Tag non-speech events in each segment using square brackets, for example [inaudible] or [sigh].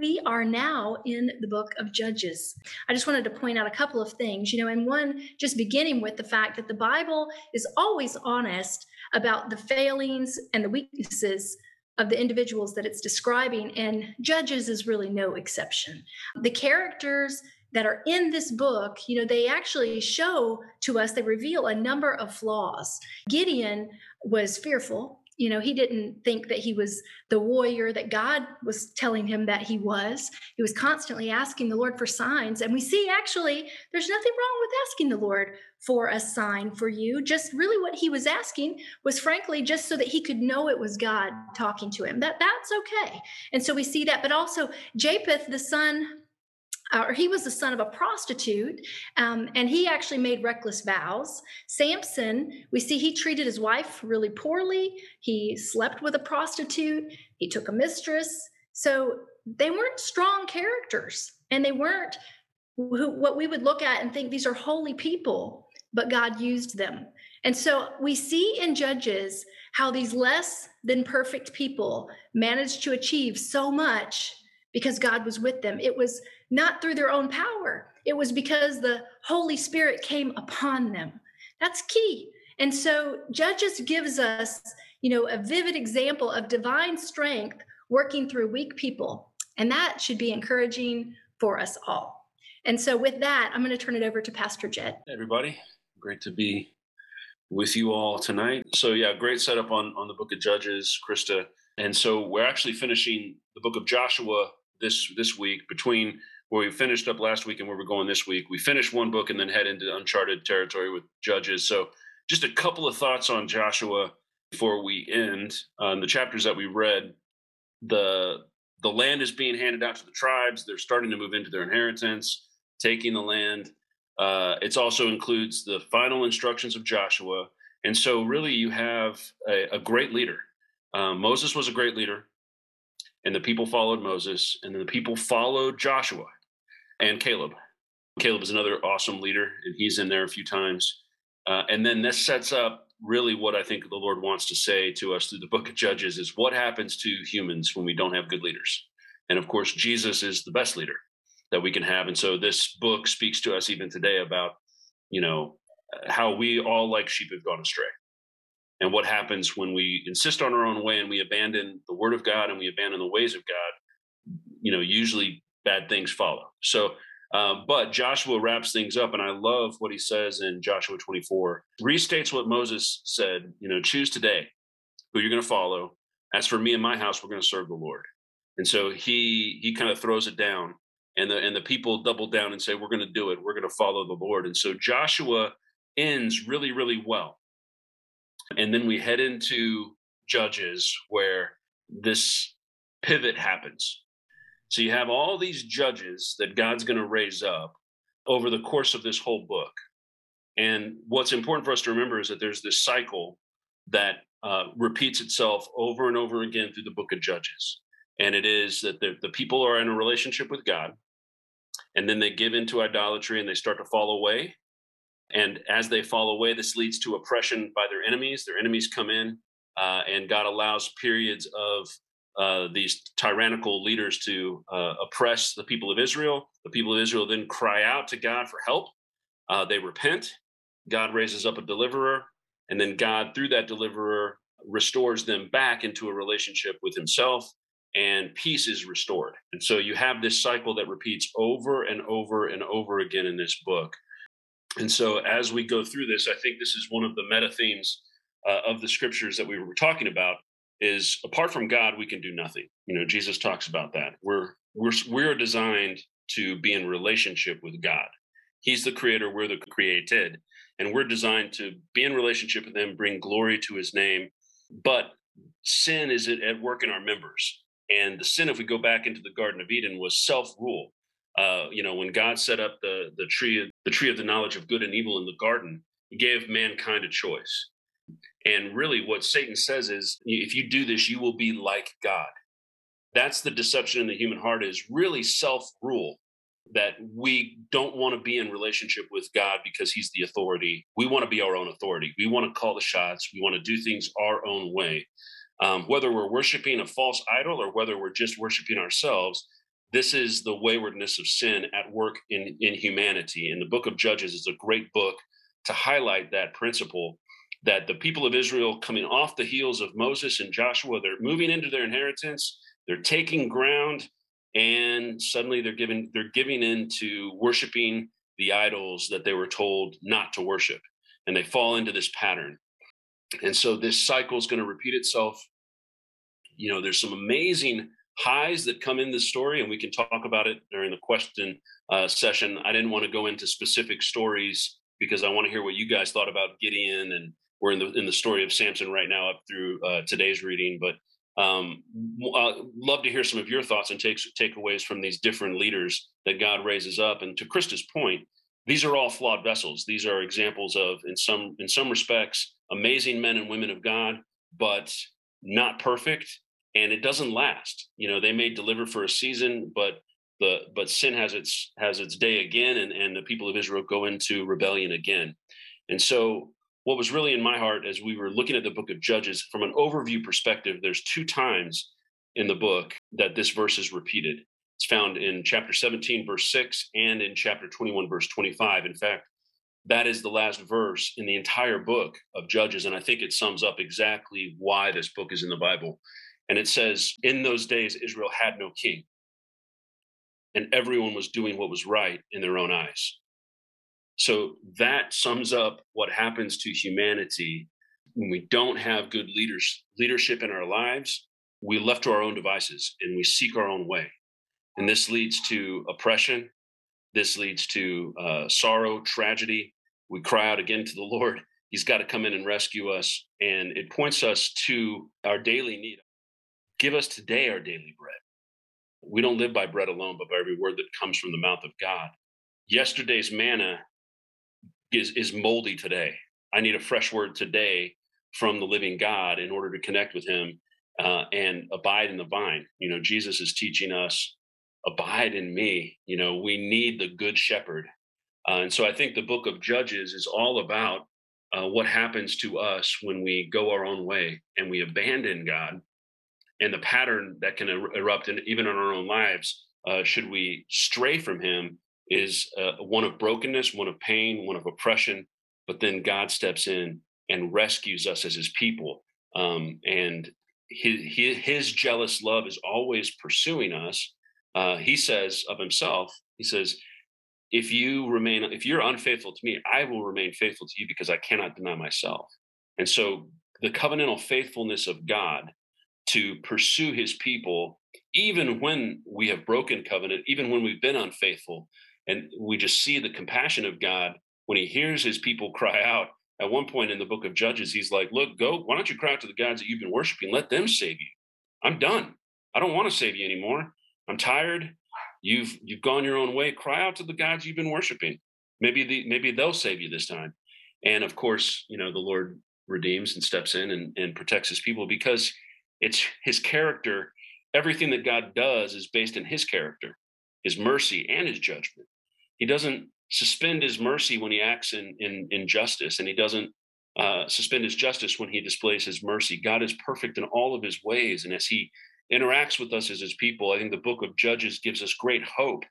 we are now in the book of Judges. I just wanted to point out a couple of things, you know, and one just beginning with the fact that the Bible is always honest about the failings and the weaknesses of the individuals that it's describing, and Judges is really no exception. The characters that are in this book, you know, they actually show to us, they reveal a number of flaws. Gideon was fearful you know, he didn't think that he was the warrior that God was telling him that he was. He was constantly asking the Lord for signs. And we see actually there's nothing wrong with asking the Lord for a sign for you. Just really what he was asking was frankly just so that he could know it was God talking to him. That that's okay. And so we see that, but also Japheth, the son or he was the son of a prostitute, um, and he actually made reckless vows. Samson, we see he treated his wife really poorly. He slept with a prostitute. He took a mistress. So they weren't strong characters, and they weren't who, what we would look at and think these are holy people, but God used them. And so we see in Judges how these less than perfect people managed to achieve so much because God was with them. It was not through their own power, it was because the Holy Spirit came upon them. That's key. And so Judges gives us, you know, a vivid example of divine strength working through weak people. And that should be encouraging for us all. And so with that, I'm going to turn it over to Pastor Jed. Hey everybody, great to be with you all tonight. So yeah, great setup on on the book of Judges, Krista. And so we're actually finishing the book of Joshua this this week between where we finished up last week and where we're going this week. We finish one book and then head into uncharted territory with Judges. So just a couple of thoughts on Joshua before we end. Um, the chapters that we read, the the land is being handed out to the tribes. They're starting to move into their inheritance, taking the land. Uh, it also includes the final instructions of Joshua. And so, really, you have a, a great leader. Um, Moses was a great leader and the people followed Moses, and then the people followed Joshua and Caleb. Caleb is another awesome leader, and he's in there a few times. Uh, and then this sets up really what I think the Lord wants to say to us through the book of Judges is what happens to humans when we don't have good leaders. And of course, Jesus is the best leader that we can have. And so this book speaks to us even today about, you know, how we all like sheep have gone astray and what happens when we insist on our own way and we abandon the word of God and we abandon the ways of God, you know, usually bad things follow. So, uh, but Joshua wraps things up, and I love what he says in Joshua 24. Restates what Moses said, you know, choose today who you're going to follow. As for me and my house, we're going to serve the Lord. And so he he kind of throws it down, and the and the people double down and say, we're going to do it. We're going to follow the Lord. And so Joshua ends really, really well and then we head into Judges where this pivot happens. So you have all these judges that God's going to raise up over the course of this whole book. And what's important for us to remember is that there's this cycle that uh, repeats itself over and over again through the book of Judges. And it is that the, the people are in a relationship with God, and then they give into idolatry and they start to fall away. And as they fall away, this leads to oppression by their enemies. Their enemies come in, uh, and God allows periods of uh, these tyrannical leaders to uh, oppress the people of Israel. The people of Israel then cry out to God for help. Uh, they repent. God raises up a deliverer, and then God, through that deliverer, restores them back into a relationship with Himself, and peace is restored. And so you have this cycle that repeats over and over and over again in this book. And so, as we go through this, I think this is one of the meta themes uh, of the scriptures that we were talking about. Is apart from God, we can do nothing. You know, Jesus talks about that. We're we're we're designed to be in relationship with God. He's the creator. We're the created, and we're designed to be in relationship with Him, bring glory to His name. But sin is at work in our members, and the sin, if we go back into the Garden of Eden, was self rule uh, you know, when God set up the the tree the tree of the knowledge of good and evil in the garden, He gave mankind a choice. And really, what Satan says is, if you do this, you will be like God. That's the deception in the human heart is really self rule. That we don't want to be in relationship with God because He's the authority. We want to be our own authority. We want to call the shots. We want to do things our own way. Um, whether we're worshiping a false idol or whether we're just worshiping ourselves, this is the waywardness of sin at work in, in humanity. And the book of Judges is a great book to highlight that principle that the people of Israel, coming off the heels of Moses and Joshua, they're moving into their inheritance, they're taking ground, and suddenly they're giving they're giving in to worshiping the idols that they were told not to worship, and they fall into this pattern. And so this cycle is going to repeat itself. You know, there's some amazing highs that come in this story, and we can talk about it during the question uh, session. I didn't want to go into specific stories because I want to hear what you guys thought about Gideon, and we're in the in the story of Samson right now up through uh, today's reading. But um, uh, love to hear some of your thoughts and takes takeaways from these different leaders that God raises up. And to Krista's point, these are all flawed vessels. These are examples of, in some in some respects, amazing men and women of God, but not perfect and it doesn't last. You know, they may deliver for a season, but the but sin has its has its day again, and and the people of Israel go into rebellion again. And so, what was really in my heart as we were looking at the book of Judges from an overview perspective, there's two times in the book that this verse is repeated. It's found in chapter 17, verse 6, and in chapter 21, verse 25. In fact, that is the last verse in the entire book of Judges. And I think it sums up exactly why this book is in the Bible. And it says, In those days, Israel had no king, and everyone was doing what was right in their own eyes. So that sums up what happens to humanity when we don't have good leaders, leadership in our lives. We left to our own devices and we seek our own way. And this leads to oppression. This leads to uh, sorrow, tragedy. We cry out again to the [laughs] Lord. He's got to come in and rescue us. And it points us to our daily need. Give us today our daily bread. We don't live by bread alone, but by every word that comes from the mouth of God. Yesterday's manna is, is moldy today. I need a fresh word today from the living God in order to connect with Him uh, and abide in the vine. You know, Jesus is teaching us, abide in me. You know, we need the good shepherd. Uh, and so I think the book of Judges is all about uh, what happens to us when we go our own way and we abandon God and the pattern that can er- erupt in, even in our own lives uh, should we stray from him is uh, one of brokenness one of pain one of oppression but then god steps in and rescues us as his people um, and his, his, his, jealous love is always pursuing us uh, he says of himself he says if you remain if you're unfaithful to me i will remain faithful to you because i cannot deny myself and so the covenantal faithfulness of god to pursue his people, even when we have broken covenant, even when we've been unfaithful. And we just see the compassion of God when he hears his people cry out. At one point in the book of Judges, he's like, Look, go, why don't you cry out to the gods that you've been worshiping? Let them save you. I'm done. I don't want to save you anymore. I'm tired. You've you've gone your own way. Cry out to the gods you've been worshiping. Maybe the maybe they'll save you this time. And of course, you know, the Lord redeems and steps in and, and protects his people because it's his character. Everything that God does is based in his character, his mercy, and his judgment. He doesn't suspend his mercy when he acts in, in, in justice, and he doesn't uh, suspend his justice when he displays his mercy. God is perfect in all of his ways. And as he interacts with us as his people, I think the book of Judges gives us great hope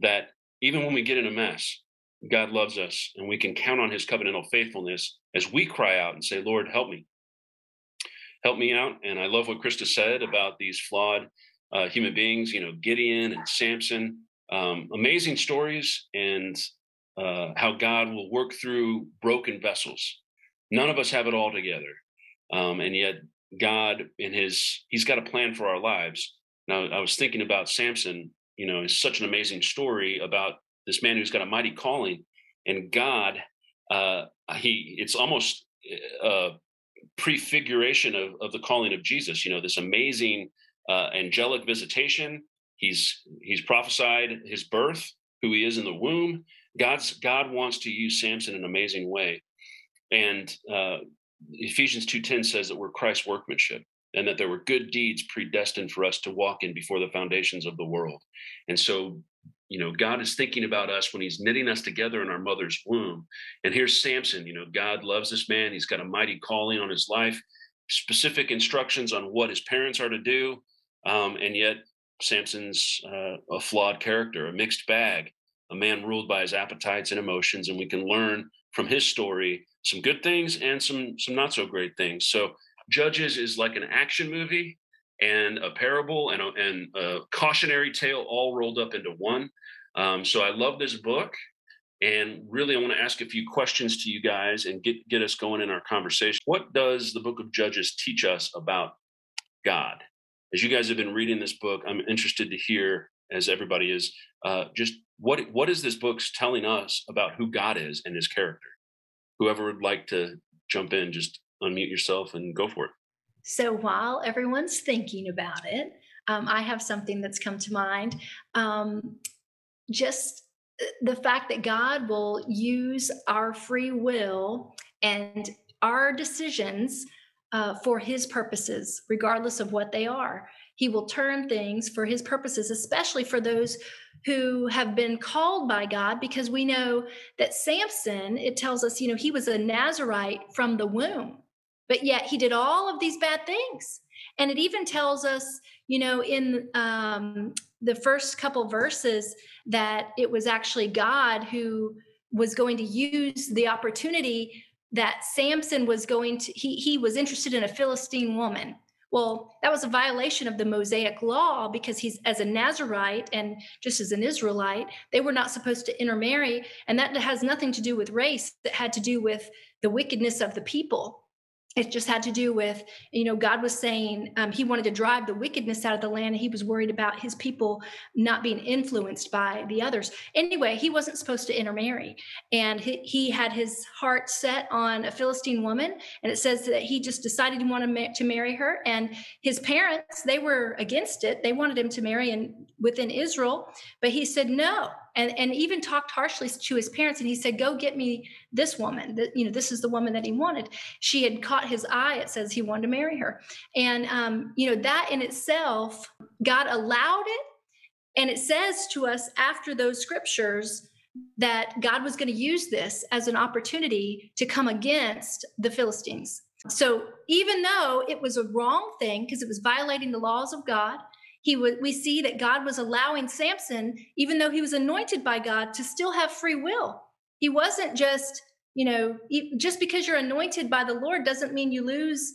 that even when we get in a mess, God loves us and we can count on his covenantal faithfulness as we cry out and say, Lord, help me help me out. And I love what Krista said about these flawed uh, human beings, you know, Gideon and Samson. Um, amazing stories and uh, how God will work through broken vessels. None of us have it all together. Um, and yet, God, in His, He's got a plan for our lives. Now, I was thinking about Samson, you know, it's such an amazing story about this man who's got a mighty calling. And God, uh, He, it's almost a prefiguration of, of the calling of Jesus. You know, this amazing uh, angelic visitation. He's he's prophesied his birth, who he is in the womb. God's God wants to use Samson in an amazing way, and uh, Ephesians two ten says that we're Christ's workmanship, and that there were good deeds predestined for us to walk in before the foundations of the world. And so you know god is thinking about us when he's knitting us together in our mother's womb and here's samson you know god loves this man he's got a mighty calling on his life specific instructions on what his parents are to do, um, and yet Samson's uh, a flawed character, a mixed bag, a man ruled by his appetites and emotions, and we can learn from his story some good things and some some not so great things. So Judges is like an action movie and a parable and a, and a cautionary tale all rolled up into one. Um, so I love this book, and really I want to ask a few questions to you guys and get get us going in our conversation. What does the book of Judges teach us about God? As you guys have been reading this book, I'm interested to hear, as everybody is, uh, just what what is this book telling us about who God is and His character? Whoever would like to jump in, just unmute yourself and go for it. So while everyone's thinking about it, um, I have something that's come to mind. Um, just uh, the fact that God will use our free will and our decisions uh, for his purposes, regardless of what they are. He will turn things for his purposes, especially for those who have been called by God, because we know that Samson, it tells us, you know, he was a Nazarite from the womb but yet he did all of these bad things and it even tells us you know in um, the first couple verses that it was actually god who was going to use the opportunity that samson was going to he, he was interested in a philistine woman. Well that was a violation of the mosaic law because he's as a nazarite and just as an israelite they were not supposed to intermarry. And that has nothing to do with race. That had to do with the wickedness of the people it just had to do with you know god was saying um, he wanted to drive the wickedness out of the land. And he was worried about his people not being influenced by the others. Anyway he wasn't supposed to intermarry. And he, he had his heart set on a philistine woman. And it says that he just decided he wanted to marry her. And his parents they were against it. They wanted him to marry in within israel. But he said no and and even talked harshly to his parents and he said go get me this woman that you know this is the woman that he wanted. She had caught his eye it says he wanted to marry her. And um, you know that in itself god allowed it and it says to us after those scriptures that god was going to use this as an opportunity to come against the philistines. So even though it was a wrong thing because it was violating the laws of god he would we see that god was allowing samson even though he was anointed by god to still have free will. He wasn't just you know just because you're anointed by the lord doesn't mean you lose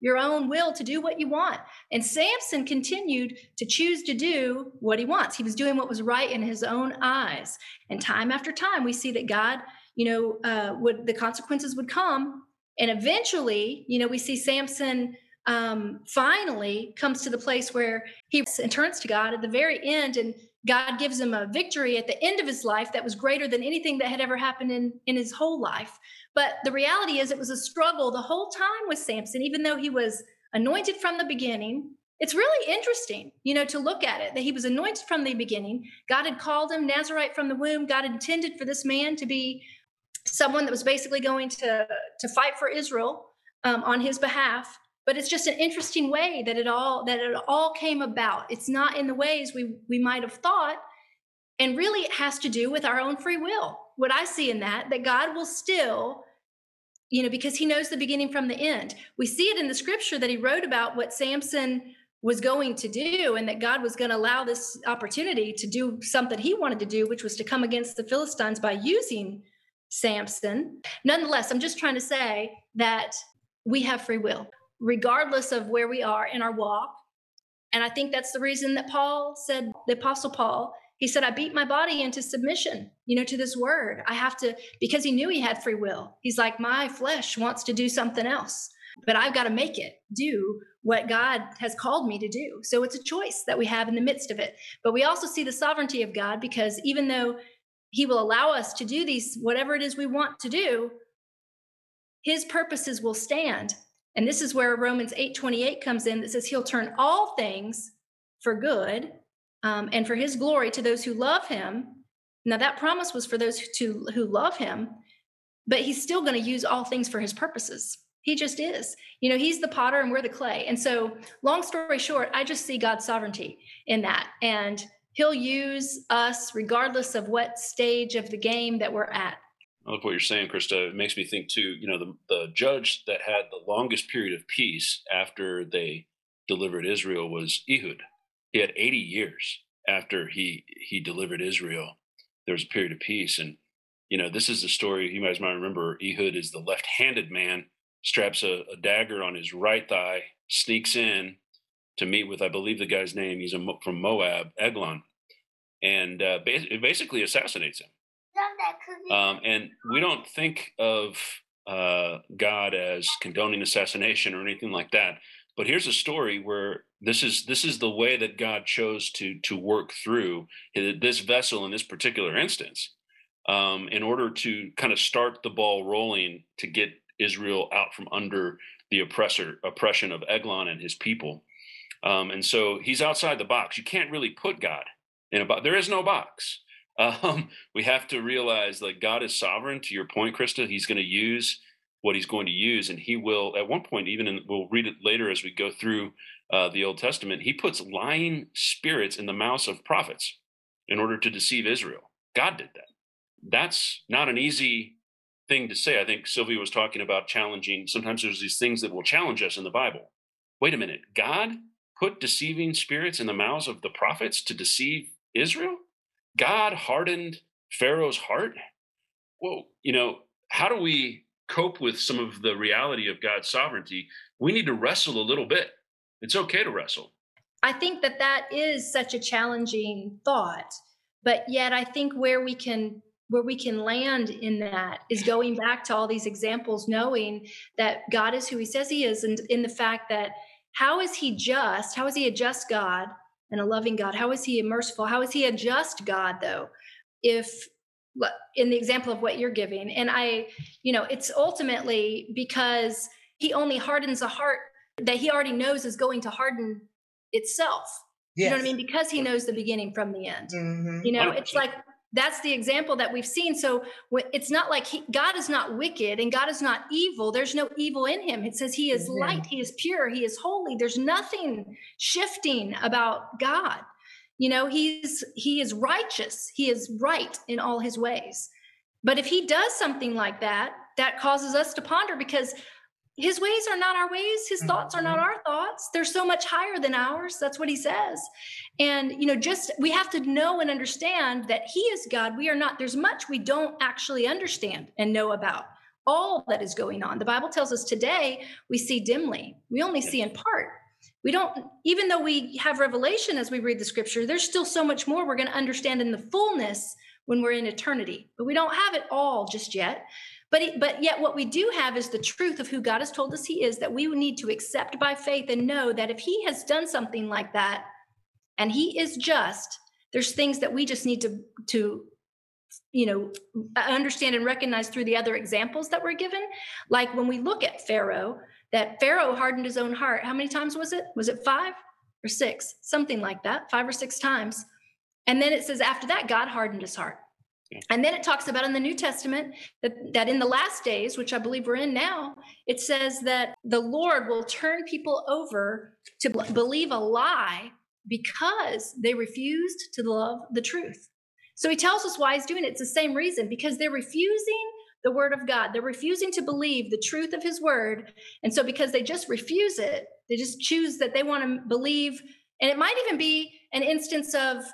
your own will to do what you want. And samson continued to choose to do what he wants. He was doing what was right in his own eyes. And time after time we see that god you know uh, would the consequences would come. And eventually you know we see samson um, finally comes to the place where he turns to God at the very end, and God gives him a victory at the end of his life that was greater than anything that had ever happened in, in his whole life. But the reality is, it was a struggle the whole time with Samson, even though he was anointed from the beginning. It's really interesting, you know, to look at it that he was anointed from the beginning. God had called him Nazarite from the womb. God intended for this man to be someone that was basically going to to fight for Israel um, on his behalf but it's just an interesting way that it all that it all came about. It's not in the ways we we might have thought and really it has to do with our own free will. What i see in that that god will still you know because he knows the beginning from the end. We see it in the scripture that he wrote about what samson was going to do and that god was going to allow this opportunity to do something he wanted to do which was to come against the philistines by using samson. Nonetheless i'm just trying to say that we have free will regardless of where we are in our walk. And I think that's the reason that Paul said, the Apostle Paul, he said, I beat my body into submission, you know, to this word. I have to, because he knew he had free will. He's like, my flesh wants to do something else, but I've got to make it do what God has called me to do. So it's a choice that we have in the midst of it. But we also see the sovereignty of God because even though he will allow us to do these, whatever it is we want to do, his purposes will stand and this is where Romans 8:28 comes in that says he'll turn all things for good um, and for his glory to those who love him. Now that promise was for those who, who love him, but he's still going to use all things for his purposes. He just is. You know, he's the potter and we're the clay. And so, long story short, I just see God's sovereignty in that. And he'll use us regardless of what stage of the game that we're at. I what you're saying, Krista. It makes me think too. You know, the the judge that had the longest period of peace after they delivered Israel was Ehud. He had 80 years after he he delivered Israel. There was a period of peace, and you know, this is the story you guys might remember. Ehud is the left-handed man, straps a, a dagger on his right thigh, sneaks in to meet with, I believe the guy's name. He's a, from Moab, Eglon, and uh, basically assassinates him. Um, and we don't think of uh, God as condoning assassination or anything like that. But here's a story where this is this is the way that God chose to to work through this vessel in this particular instance, um, in order to kind of start the ball rolling to get Israel out from under the oppressor oppression of Eglon and his people. Um, and so he's outside the box. You can't really put God in a box. There is no box. Um, [laughs] we have to realize that God is sovereign. To your point, Krista, He's going to use what He's going to use, and He will. At one point, even in, we'll read it later as we go through uh, the Old Testament. He puts lying spirits in the mouths of prophets in order to deceive Israel. God did that. That's not an easy thing to say. I think Sylvia was talking about challenging. Sometimes there's these things that will challenge us in the Bible. Wait a minute, God put deceiving spirits in the mouths of the prophets to deceive Israel? God hardened Pharaoh's heart. Well, you know, how do we cope with some of the reality of God's sovereignty? We need to wrestle a little bit. It's okay to wrestle. I think that that is such a challenging thought, but yet I think where we can where we can land in that is going back to all these examples knowing that God is who he says he is and in the fact that how is he just? How is he a just God? And a loving God? How is he a merciful? How is he a just God, though? If in the example of what you're giving, and I, you know, it's ultimately because he only hardens a heart that he already knows is going to harden itself. Yes. You know what I mean? Because he knows the beginning from the end. Mm-hmm. You know, it's like that's the example that we've seen. So it's not like he, God is not wicked and God is not evil. There's no evil in him. It says he is mm-hmm. light, he is pure, he is holy. There's nothing shifting about God. You know, he's he is righteous. He is right in all his ways. But if he does something like that, that causes us to ponder because his ways are not our ways. His thoughts are not mm-hmm. our thoughts. They're so much higher than ours. That's what he says. And you know just we have to know and understand that he is god. We are not. There's much we don't actually understand and know about all that is going on. The bible tells us today we see dimly. We only see in part. We don't even though we have revelation as we read the scripture there's still so much more we're going to understand in the fullness when we're in eternity. But we don't have it all just yet but, but yet, what we do have is the truth of who God has told us He is that we need to accept by faith and know that if He has done something like that and He is just, there's things that we just need to, to you know, understand and recognize through the other examples that were given. Like when we look at Pharaoh, that Pharaoh hardened his own heart. How many times was it? Was it five or six? Something like that, five or six times. And then it says after that, God hardened his heart. And then it talks about in the New Testament that, that in the last days, which I believe we're in now, it says that the Lord will turn people over to believe a lie because they refused to love the truth. So he tells us why he's doing it. It's the same reason because they're refusing the word of God. They're refusing to believe the truth of his word. And so because they just refuse it, they just choose that they want to believe. And it might even be an instance of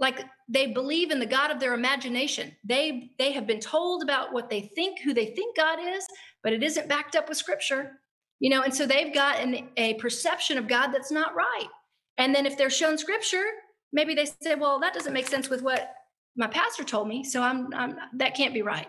like they believe in the god of their imagination. They they have been told about what they think who they think god is but it isn't backed up with scripture you know? And so they've got an, a perception of god that's not right. And then if they're shown scripture maybe they say well that doesn't make sense with what my pastor told me so i'm, I'm that can't be right.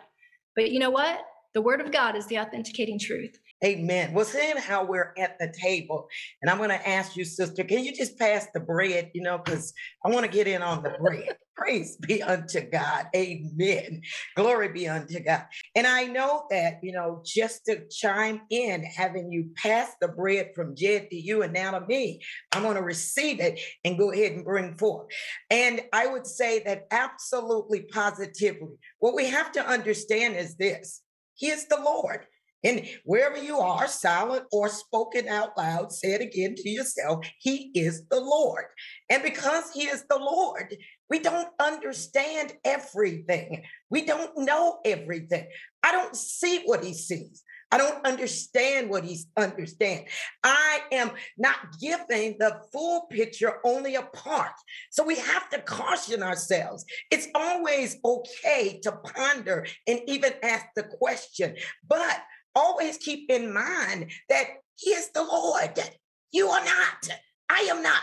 But you know what? The word of god is the authenticating truth Amen. Well, seeing how we're at the table, and I'm going to ask you, sister, can you just pass the bread, you know, because I want to get in on the bread. [laughs] Praise be unto God. Amen. Glory be unto God. And I know that, you know, just to chime in, having you pass the bread from Jed to you and now to me, I'm going to receive it and go ahead and bring forth. And I would say that absolutely positively, what we have to understand is this He is the Lord. And wherever you are, silent or spoken out loud, say it again to yourself He is the Lord. And because He is the Lord, We don't understand everything. We don't know everything. I don't see what he sees. I don't understand what he understands. I am not giving the full picture, only a part. So we have to caution ourselves. It's always okay to ponder and even ask the question, but always keep in mind that he is the Lord. You are not. I am not.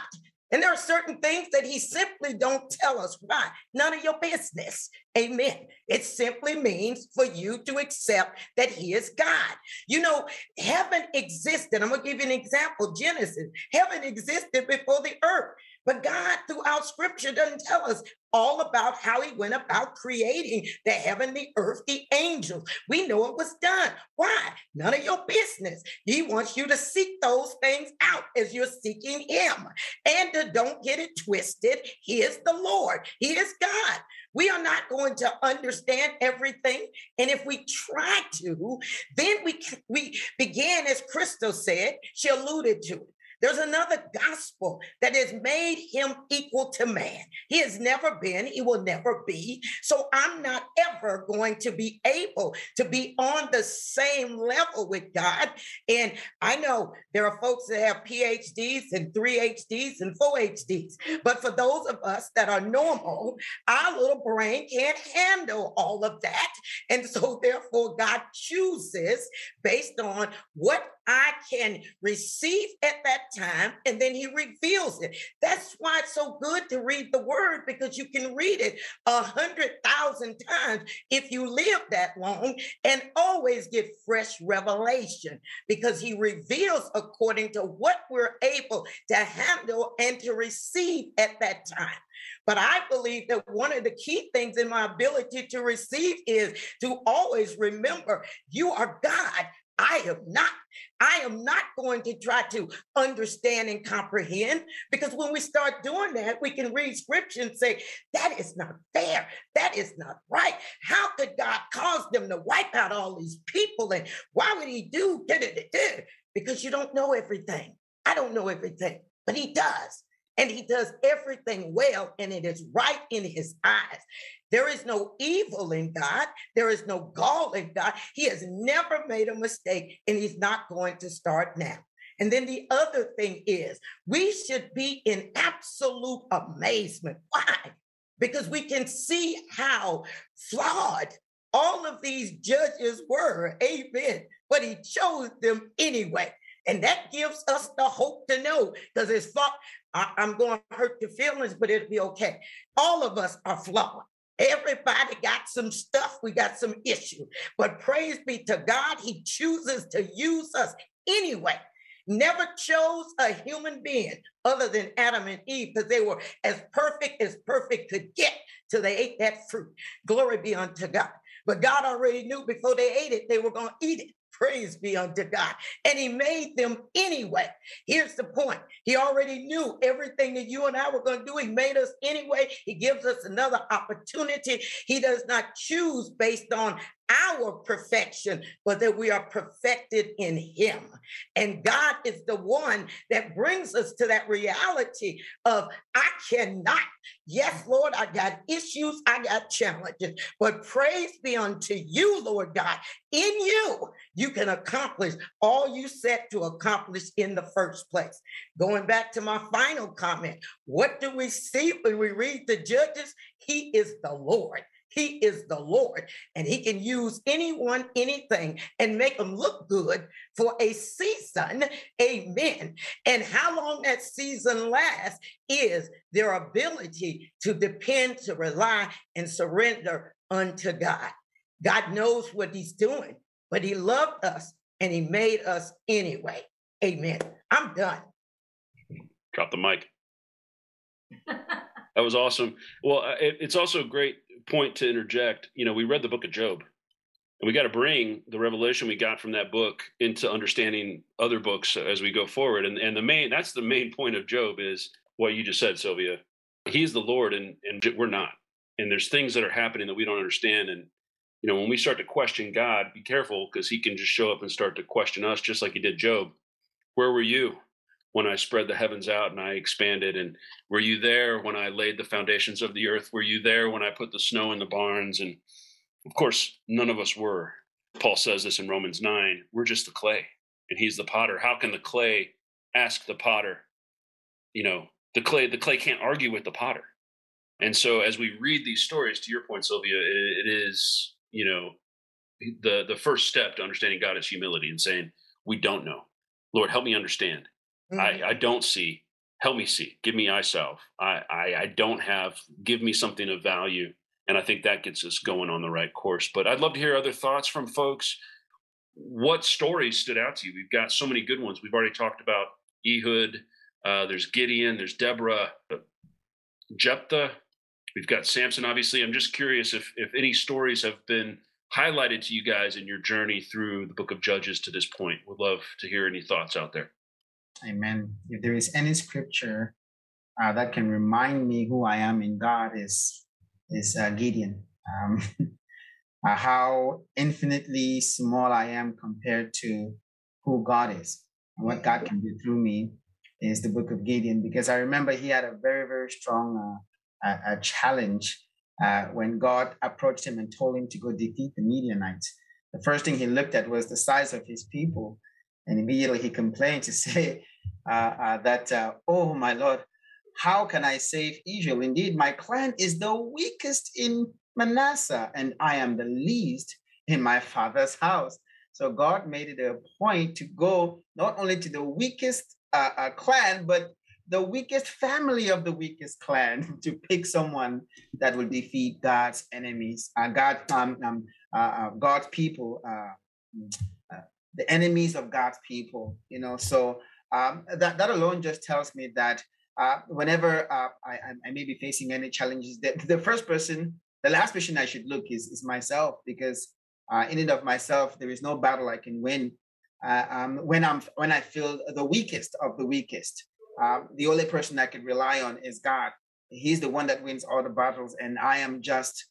And there are certain things that he simply don't tell us. Why? None of your business. Amen. It simply means for you to accept that he is God. You know, heaven existed. I'm going to give you an example Genesis. Heaven existed before the earth. But God, throughout scripture, doesn't tell us all about how he went about creating the heaven, the earth, the angels. We know it was done. Why? None of your business. He wants you to seek those things out as you're seeking him. And to don't get it twisted, he is the Lord, he is God. We are not going to understand everything. And if we try to, then we, we begin, as Crystal said, she alluded to it. There's another gospel that has made him equal to man. He has never been, he will never be. So I'm not ever going to be able to be on the same level with God. And I know there are folks that have PhDs and three HDs and four HDs. But for those of us that are normal, our little brain can't handle all of that. And so therefore, God chooses based on what I can receive at that time, and then he reveals it. That's why it's so good to read the word because you can read it a hundred thousand times if you live that long and always get fresh revelation because he reveals according to what we're able to handle and to receive at that time. But I believe that one of the key things in my ability to receive is to always remember you are God I am not. I am not going to try to understand and comprehend because when we start doing that, we can read scripture and say, that is not fair. That is not right. How could God cause them to wipe out all these people? And why would he do? Because you don't know everything. I don't know everything, but he does. And he does everything well, and it is right in his eyes. There is no evil in God. There is no gall in God. He has never made a mistake, and he's not going to start now. And then the other thing is, we should be in absolute amazement. Why? Because we can see how flawed all of these judges were. Amen. But he chose them anyway. And that gives us the hope to know because it's flawed. I, am going to hurt your feelings, but it'll be okay. All of us are flawed. Everybody got some stuff. We got some issue. But praise be to God, He chooses to use us anyway. Never chose a human being other than Adam and Eve because they were as perfect as perfect could get till they ate that fruit. Glory be unto God. But God already knew before they ate it, they were going to eat it. Praise be unto God. And he made them anyway. Here's the point. He already knew everything that you and I were going to do. He made us anyway. He gives us another opportunity. He does not choose based on our perfection, but that we are perfected in Him. And God is the one that brings us to that reality of, I cannot. Yes, Lord, I got issues, I got challenges, but praise be unto you, Lord God. In you, you can accomplish all you set to accomplish in the first place. Going back to my final comment, what do we see when we read the judges? He is the Lord. He is the Lord, and He can use anyone, anything, and make them look good for a season. Amen. And how long that season lasts is their ability to depend, to rely, and surrender unto God. God knows what He's doing, but He loved us and He made us anyway. Amen. I'm done. Drop the mic. that was awesome. Well, uh, it, it's also great point to interject. You know, we read the book of Job, and we got to bring the revelation we got from that book into understanding other books as we go forward. And and the main that's the main point of Job is what you just said, Sylvia. He's the Lord, and and we're not. And there's things that are happening that we don't understand. And you know, when we start to question God, be careful because He can just show up and start to question us, just like He did Job. Where were you when I spread the heavens out and I expanded? And were you there when I laid the foundations of the earth? Were you there when I put the snow in the barns? And of course, none of us were. Paul says this in Romans 9 we're just the clay, and he's the potter. How can the clay ask the potter? You know, the clay, the clay can't argue with the potter. And so as we read these stories, to your point, Sylvia, it, it is, you know, the the first step to understanding God is humility and saying, We don't know. Lord, help me understand. Mm-hmm. I, I don't see. Help me see. Give me eye. I, I I don't have. Give me something of value. And I think that gets us going on the right course. But I'd love to hear other thoughts from folks. What stories stood out to you? We've got so many good ones. We've already talked about Ehud. Uh, there's Gideon. There's Deborah. Jephthah. We've got Samson. Obviously, I'm just curious if if any stories have been highlighted to you guys in your journey through the book of Judges to this point. Would love to hear any thoughts out there. Amen. If there is any scripture uh, that can remind me who I am in God, is is uh, Gideon. Um, [laughs] uh, how infinitely small I am compared to who God is and what God can do through me is the book of Gideon because I remember he had a very very strong uh, challenge uh, when God approached him and told him to go defeat the Midianites. The first thing he looked at was the size of his people, and immediately he complained to [laughs] say uh, uh, that, uh, "Oh my Lord, how can I save Israel? Indeed, my clan is the weakest in Manasseh, and I am the least in my father's house." So God made it a point to go not only to the weakest uh, uh, clan, but the weakest family of the weakest clan [laughs] to pick someone that will defeat God's enemies, uh, God, um, um, uh, uh, God's people, uh, uh, the enemies of God's people. You know, so um, that that alone just tells me that uh, whenever I, I may be facing any challenges, the, the first person, the last person I should look is is myself because in and of myself there is no battle I can win. Um, when I'm when I feel the weakest of the weakest, um, the only person I can rely on is God. He's the one that wins all the battles, and I am just,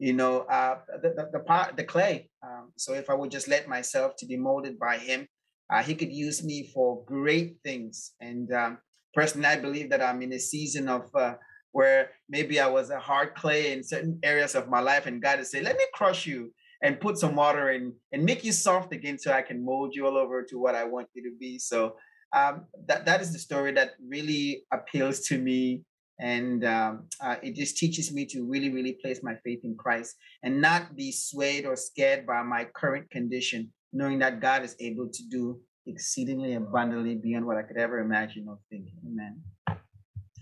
you know, uh, the, the, the part, the clay. Um, so if I would just let myself to be molded by Him, uh, He could use me for great things. And um, personally, I believe that I'm in a season of uh, where maybe I was a hard clay in certain areas of my life, and God is saying, "Let me crush you." And put some water in and make you soft again so I can mold you all over to what I want you to be. So um, that that is the story that really appeals to me and um, uh, it just teaches me to really really place my faith in christ and not be swayed or scared by my current condition knowing that god is able to do exceedingly abundantly beyond what i could ever imagine or think amen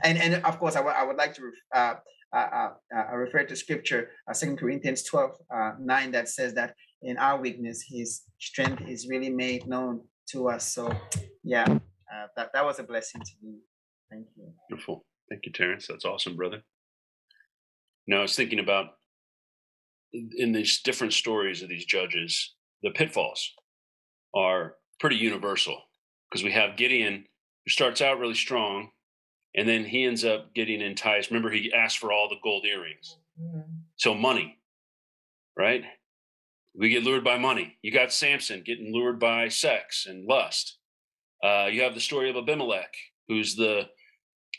and and of course i, w- I would like to uh, uh, uh, uh refer to scripture uh, 2 corinthians 12 uh, 9 that says that in our weakness his strength is really made known to us. So, yeah, that that was a blessing to me. Thank you. Beautiful. Thank you, Terrence. That's awesome, brother. Now, I was thinking about in these different stories of these judges, the pitfalls are pretty universal because we have Gideon who starts out really strong and then he ends up getting enticed. Remember, he asked for all the gold earrings. Mm-hmm. So, money, right? we get lured by money. You got Samson getting lured by sex and lust. Uh, you have the story of Abimelech, who's the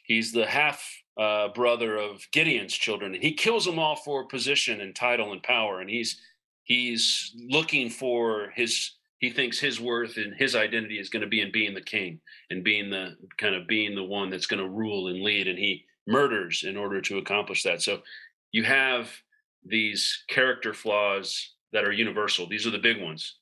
he's the half uh, brother of Gideon's children, and he kills them all for position and title and power. And he's he's looking for his he thinks his worth and his identity is going to be in being the king and being the kind of being the one that's going to rule and lead. And he murders in order to accomplish that. So you have these character flaws that are universal. These are the big ones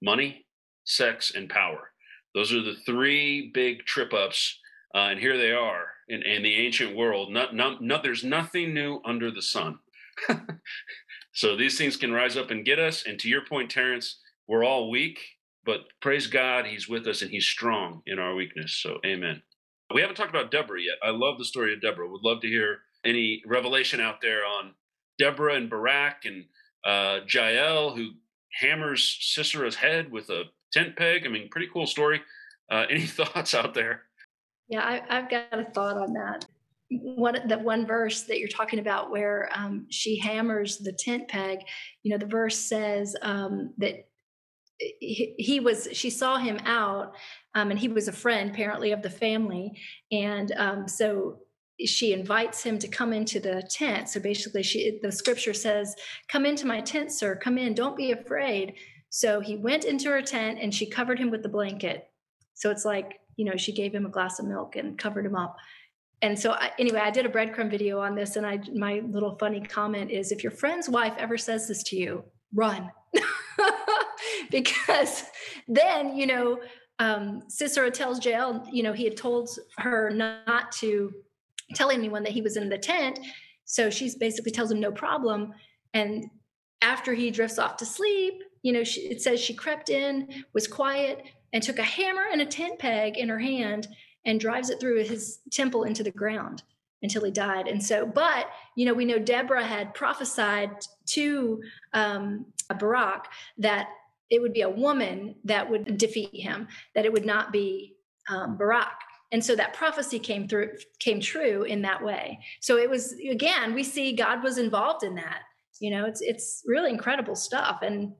money, sex, and power. Those are the three big trip ups. Uh, and here they are in, in the ancient world. Not, not, there's nothing new under the sun. [laughs] so these things can rise up and get us. And to your point, Terrence, we're all weak, but praise God, He's with us and He's strong in our weakness. So, amen. We haven't talked about Deborah yet. I love the story of Deborah. Would love to hear any revelation out there on Deborah and Barak and uh, Jael, who hammers Sisera's head with a tent peg. I mean, pretty cool story. Uh, [laughs] any thoughts out there? Yeah, I, have got a thought on that. One that one verse that you're talking about, where um, she hammers the tent peg. You know, the verse says um, that he, he was she saw him out um, and he was a friend apparently of the family. And um, so she invites him to come into the tent. So basically she the scripture says come into my tent sir. Come in. Don't be afraid. So he went into her tent and she covered him with the blanket. So it's like you know she gave him a glass of milk and covered him up and so I, anyway i did a breadcrumb video on this and i my little funny comment is if your friend's wife ever says this to you run [laughs] because then you know um, Sisera tells Jael, you know, he had told her not to tell anyone that he was in the tent. So she basically tells him no problem. And after he drifts off to sleep, you know, she, it says she crept in, was quiet, and took a hammer and a tent peg in her hand and drives it through his temple into the ground until he died. And so, but you know, we know Deborah had prophesied to um, Barak that it would be a woman that would defeat him, that it would not be um, Barak. And so that prophecy came through, came true in that way. So it was again, we see God was involved in that. You know, it's it's really incredible stuff. And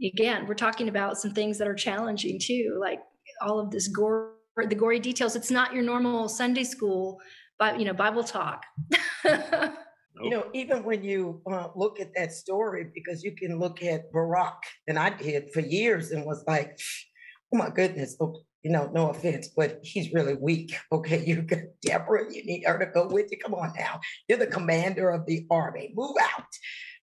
again, we're talking about some things that are challenging too, like all of this gore, the gory details. It's not your normal Sunday school, but you know, Bible talk. You know, even when you uh, look at that story, because you can look at Barak, and I did for years, and was like, oh my goodness, oh, you know, no offense, but he's really weak. Okay, you got Deborah, you need her to go with you. Come on now, you're the commander of the army. Move out.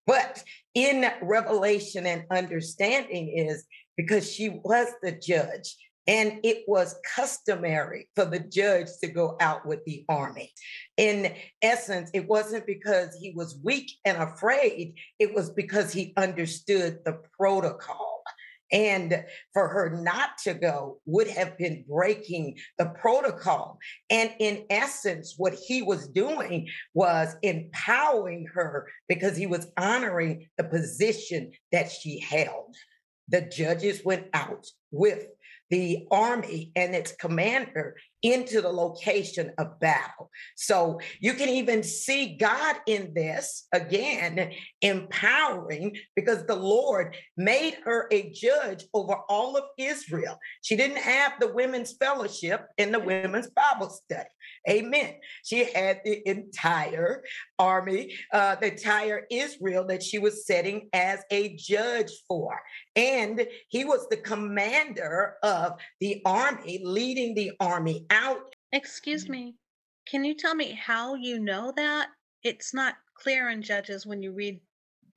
But in revelation and understanding is because she was the judge and it was customary for the judge to go out with the army. In essence, it wasn't because he was weak and afraid, it was because he understood the protocol. And for her not to go would have been breaking the protocol. And in essence, what he was doing was empowering her because he was honoring the position that she held. The judges went out with the army and its commander into the location of battle. So you can even see God in this again, empowering because the Lord made her a judge over all of Israel. She didn't have the women's fellowship in the women's Bible study. Amen. She had the entire army, uh, the entire Israel that she was setting as a judge for. And he was the commander of the army, leading the army out. Excuse me. Can you tell me how you know that? It's not clear in Judges when you read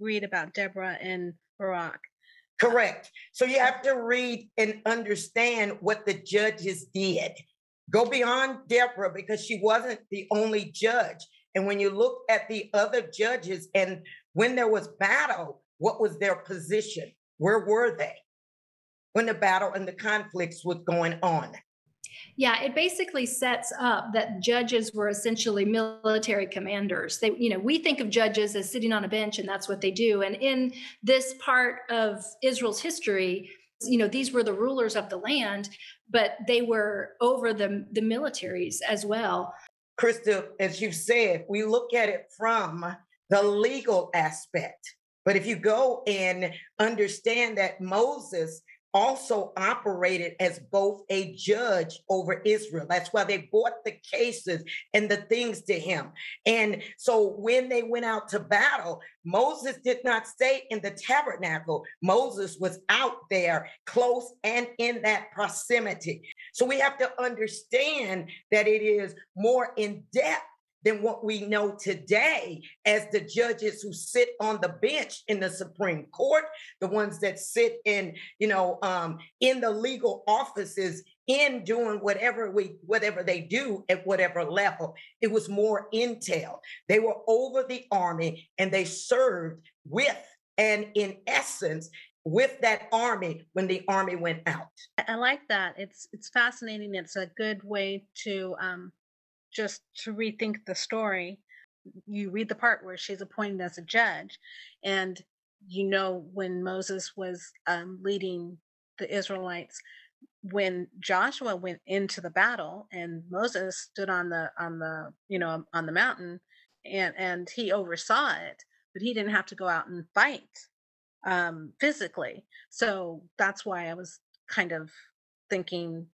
read about Deborah and Barak. Correct. So you have to read and understand what the judges did. Go beyond Deborah because she wasn't the only judge. And when you look at the other judges and when there was battle, what was their position? Where were they when the battle and the conflicts was going on? Yeah, it basically sets up that judges were essentially military commanders. They, you know, we think of judges as sitting on a bench and that's what they do. And in this part of Israel's history, you know, these were the rulers of the land, but they were over the, the militaries as well. Krista, as you said, we look at it from the legal aspect. But if you go and understand that Moses also operated as both a judge over Israel. That's why they brought the cases and the things to him. And so when they went out to battle, Moses did not stay in the tabernacle. Moses was out there close and in that proximity. So we have to understand that it is more in depth than what we know today as the judges who sit on the bench in the Supreme Court, the ones that sit in, you know, um, in the legal offices in doing whatever we whatever they do at whatever level. It was more intel. They were over the army and they served with and in essence with that army when the army went out. I like that. It's it's fascinating. It's a good way to um, just to rethink the story, you read the part where she's appointed as a judge, and you know when Moses was um, leading the Israelites, when Joshua went into the battle and Moses stood on the on the you know on the mountain, and and he oversaw it, but he didn't have to go out and fight um, physically. So that's why I was kind of thinking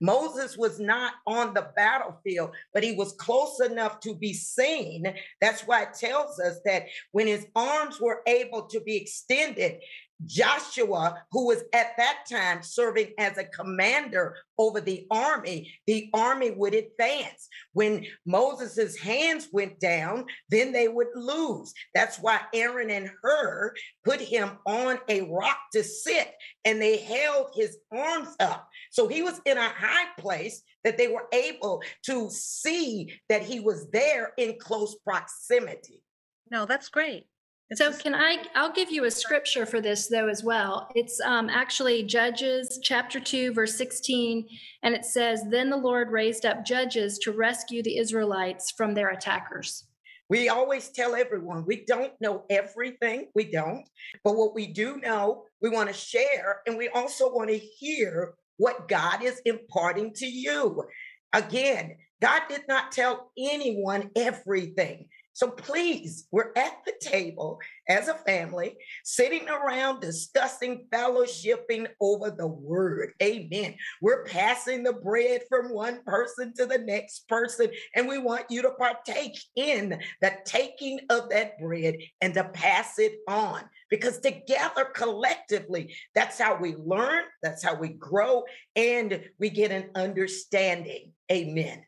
Moses was not on the battlefield, but he was close enough to be seen. That's why it tells us that when his arms were able to be extended, Joshua, who was at that time serving as a commander over the army, the army would advance. When Moses's hands went down, then they would lose. That's why Aaron and Hur put him on a rock to sit and they held his arms up. So he was in a high place that they were able to see that he was there in close proximity. No, that's great. It's so can I? I'll give you a scripture for this though as well. It's um, actually Judges chapter two verse sixteen, and it says, "Then the Lord raised up judges to rescue the Israelites from their attackers." We always tell everyone we don't know everything. We don't, but what we do know, we want to share, and we also want to hear what God is imparting to you. Again, God did not tell anyone everything. So please, we're at the table as a family, sitting around discussing, fellowshipping over the word. Amen. We're passing the bread from one person to the next person, and we want you to partake in the taking of that bread and to pass it on. Because together, collectively, that's how we learn, that's how we grow, and we get an understanding. Amen.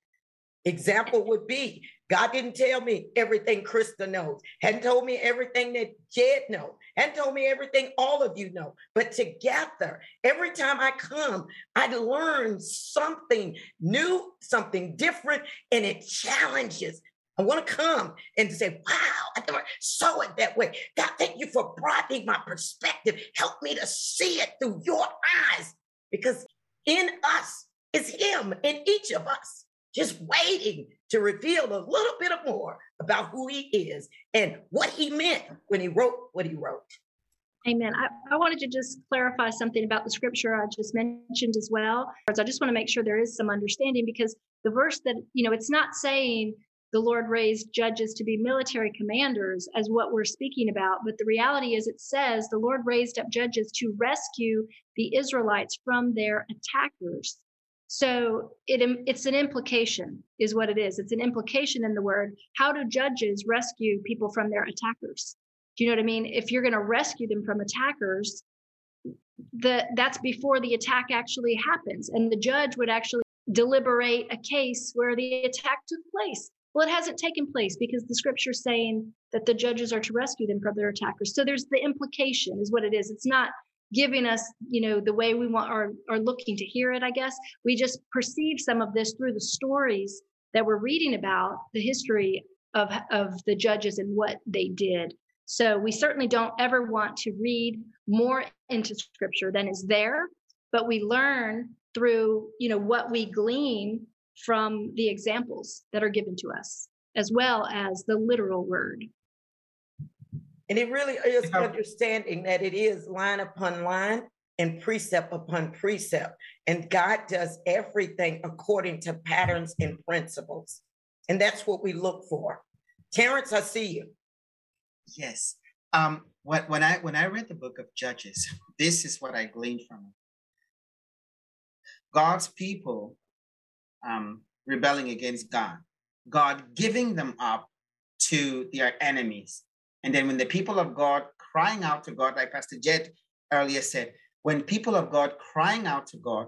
Example would be God didn't tell me everything Krista knows, hadn't told me everything that Jed knows, hadn't told me everything all of you know. But together, every time I come, I learn something new, something different, and it challenges. I want to come and say, wow, I never saw it that way. God, thank you for broadening my perspective. Help me to see it through your eyes because in us is Him, in each of us just waiting to reveal a little bit more about who he is and what he meant when he wrote what he wrote. Amen. I, I wanted to just clarify something about the scripture I just mentioned as well. I just want to make sure there is some understanding because the verse that, you know, it's not saying the Lord raised judges to be military commanders as what we're speaking about, but the reality is it says the Lord raised up judges to rescue the Israelites from their attackers. So it, it's an implication, is what it is. It's an implication in the word. How do judges rescue people from their attackers? Do you know what I mean? If you're going to rescue them from attackers, the, that's before the attack actually happens. And the judge would actually deliberate a case where the attack took place. Well, it hasn't taken place because the scripture's saying that the judges are to rescue them from their attackers. So there's the implication, is what it is. It's not giving us you know the way we want or are looking to hear it i guess. We just perceive some of this through the stories that we're reading about the history of of the judges and what they did. So we certainly don't ever want to read more into scripture than is there but we learn through you know what we glean from the examples that are given to us as well as the literal word and it really is understanding that it is line upon line and precept upon precept. And God does everything according to patterns and principles. And that's what we look for. Terrence, I see you. Yes. Um, when, when I when I read the book of Judges, this is what I gleaned from it. God's people um, rebelling against God, God giving them up to their enemies, and then when the people of God crying out to God, like Pastor Jed earlier said, when people of God crying out to God,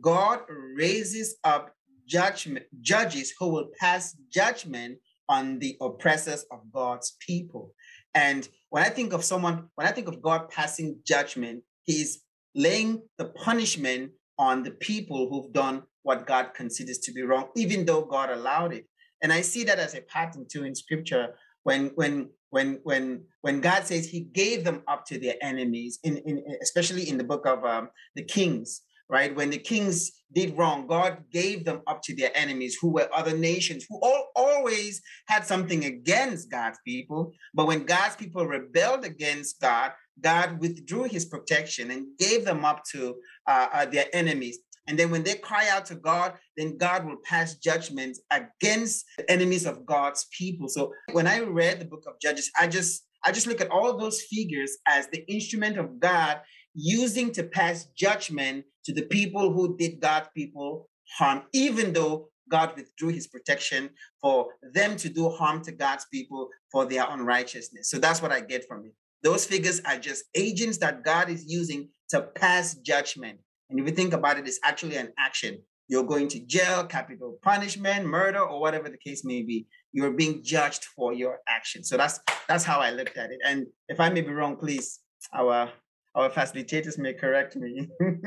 God raises up judgment judges who will pass judgment on the oppressors of God's people. And when I think of someone, when I think of God passing judgment, he's laying the punishment on the people who've done what God considers to be wrong, even though God allowed it. And I see that as a pattern too in scripture when when when when when God says He gave them up to their enemies, in, in especially in the book of um, the Kings, right? When the kings did wrong, God gave them up to their enemies, who were other nations, who all, always had something against God's people. But when God's people rebelled against God, God withdrew His protection and gave them up to uh, uh, their enemies. And then when they cry out to God, then God will pass judgment against the enemies of God's people. So when I read the book of Judges, I just I just look at all those figures as the instrument of God using to pass judgment to the people who did God's people harm, even though God withdrew his protection for them to do harm to God's people for their unrighteousness. So that's what I get from it. Those figures are just agents that God is using to pass judgment. And if you think about it, it's actually an action. You're going to jail, capital punishment, murder, or whatever the case may be. You're being judged for your action. So that's that's how I looked at it. And if I may be wrong, please, our our facilitators may correct me. [laughs]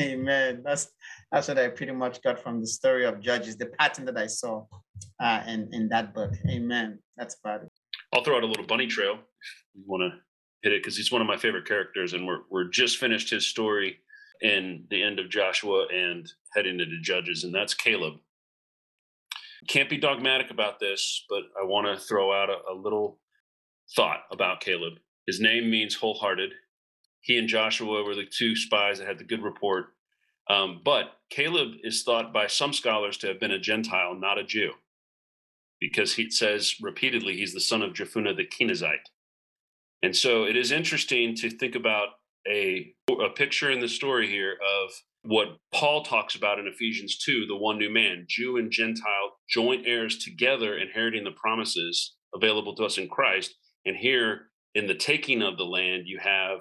Amen. That's that's what I pretty much got from the story of Judges, the pattern that I saw uh, in in that book. Amen. That's about it. I'll throw out a little bunny trail. If you want to hit it because he's one of my favorite characters, and we're we're just finished his story in the end of Joshua and heading into Judges, and that's Caleb. Can't be dogmatic about this, but I want to throw out a, a little thought about Caleb. His name means wholehearted. He and Joshua were the two spies that had the good report. Um, but Caleb is thought by some scholars to have been a Gentile, not a Jew, because he says repeatedly he's the son of Jephunneh the Kenizzite. And so it is interesting to think about a, a picture in the story here of what Paul talks about in Ephesians 2 the one new man, Jew and Gentile, joint heirs together, inheriting the promises available to us in Christ. And here in the taking of the land, you have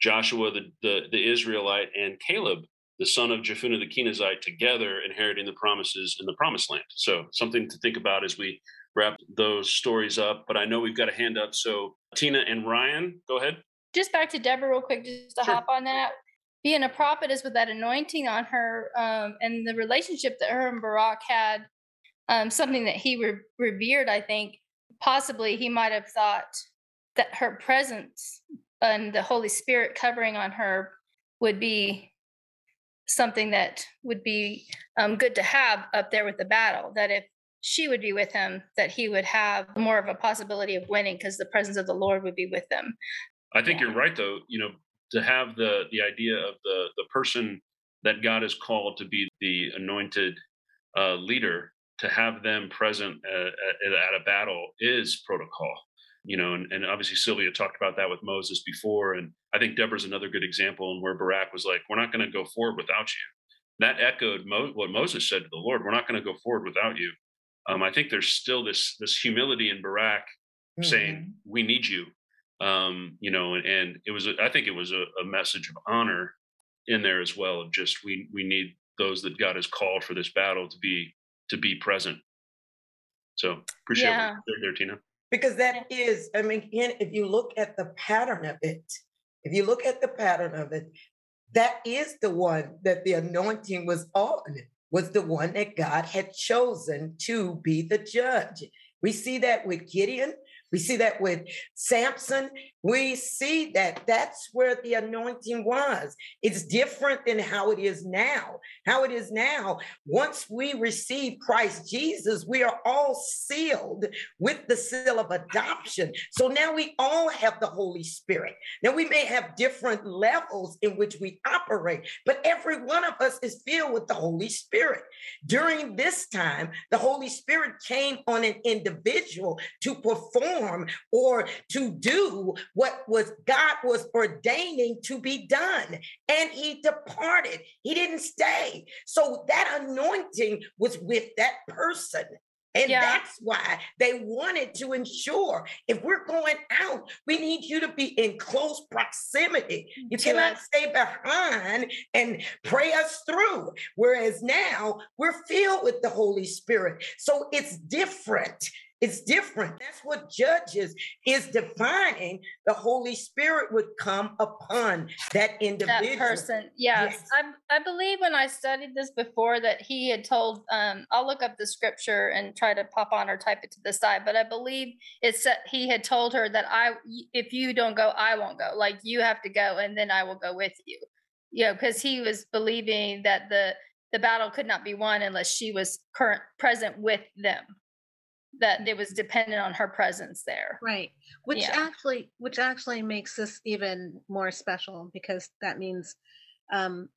Joshua the, the, the Israelite and Caleb the son of Jephunneh the Kenizzite together inheriting the promises in the promised land. So something to think about as we wrap those stories up. But I know we've got a hand up. So Tina and Ryan, go ahead. Just back to Deborah real quick, just to sure. hop on that. Being a prophetess with that anointing on her um, and the relationship that her and Barak had, um, something that he re- revered, I think possibly he might have thought that her presence and the Holy Spirit covering on her would be something that would be um, good to have up there with the battle. That if she would be with him, that he would have more of a possibility of winning because the presence of the Lord would be with them. I think yeah. you're right, though. You know, to have the the idea of the the person that God has called to be the anointed uh, leader, to have them present at, at, at a battle is protocol you know, and, and obviously Sylvia talked about that with Moses before. And I think Deborah's another good example and where Barak was like, we're not going to go forward without you. That echoed Mo- what Moses said to the Lord, we're not going to go forward without you. Um, I think there's still this, this humility in Barak mm-hmm. saying, we need you. Um, you know, and, and it was, I think it was a, a message of honor in there as well of just, we, we need those that God has called for this battle to be, to be present. So appreciate yeah. it there, Tina because that is, I mean, again, if you look at the pattern of it, if you look at the pattern of it, that is the one that the anointing was on, was the one that God had chosen to be the judge. We see that with Gideon. We see that with Samson. We see that that's where the anointing was. It's different than how it is now. How it is now, once we receive Christ Jesus, we are all sealed with the seal of adoption. So now we all have the Holy Spirit. Now we may have different levels in which we operate, but every one of us is filled with the Holy Spirit. During this time, the Holy Spirit came on an individual to perform or to do what was God was ordaining to be done. And he departed. He didn't stay. So that anointing was with that person. And yeah. that's why they wanted to ensure if we're going out, we need you to be in close proximity. Mm, you cannot stay behind and pray us through. Whereas now we're filled with the Holy Spirit. So it's different. It's different. That's what Judges is defining. The Holy Spirit would come upon that individual. That person. Yes. yes. I, I believe when I studied this before that he had told, um, I'll look up the scripture and try to pop on or type it to the side, but I believe it's that he had told her that I, if you don't go, I won't go. Like you have to go and then I will go with you. You know, because he was believing that the, the battle could not be won unless she was current present with them that it was dependent on her presence there right which yeah. actually which actually makes this even more special because that means um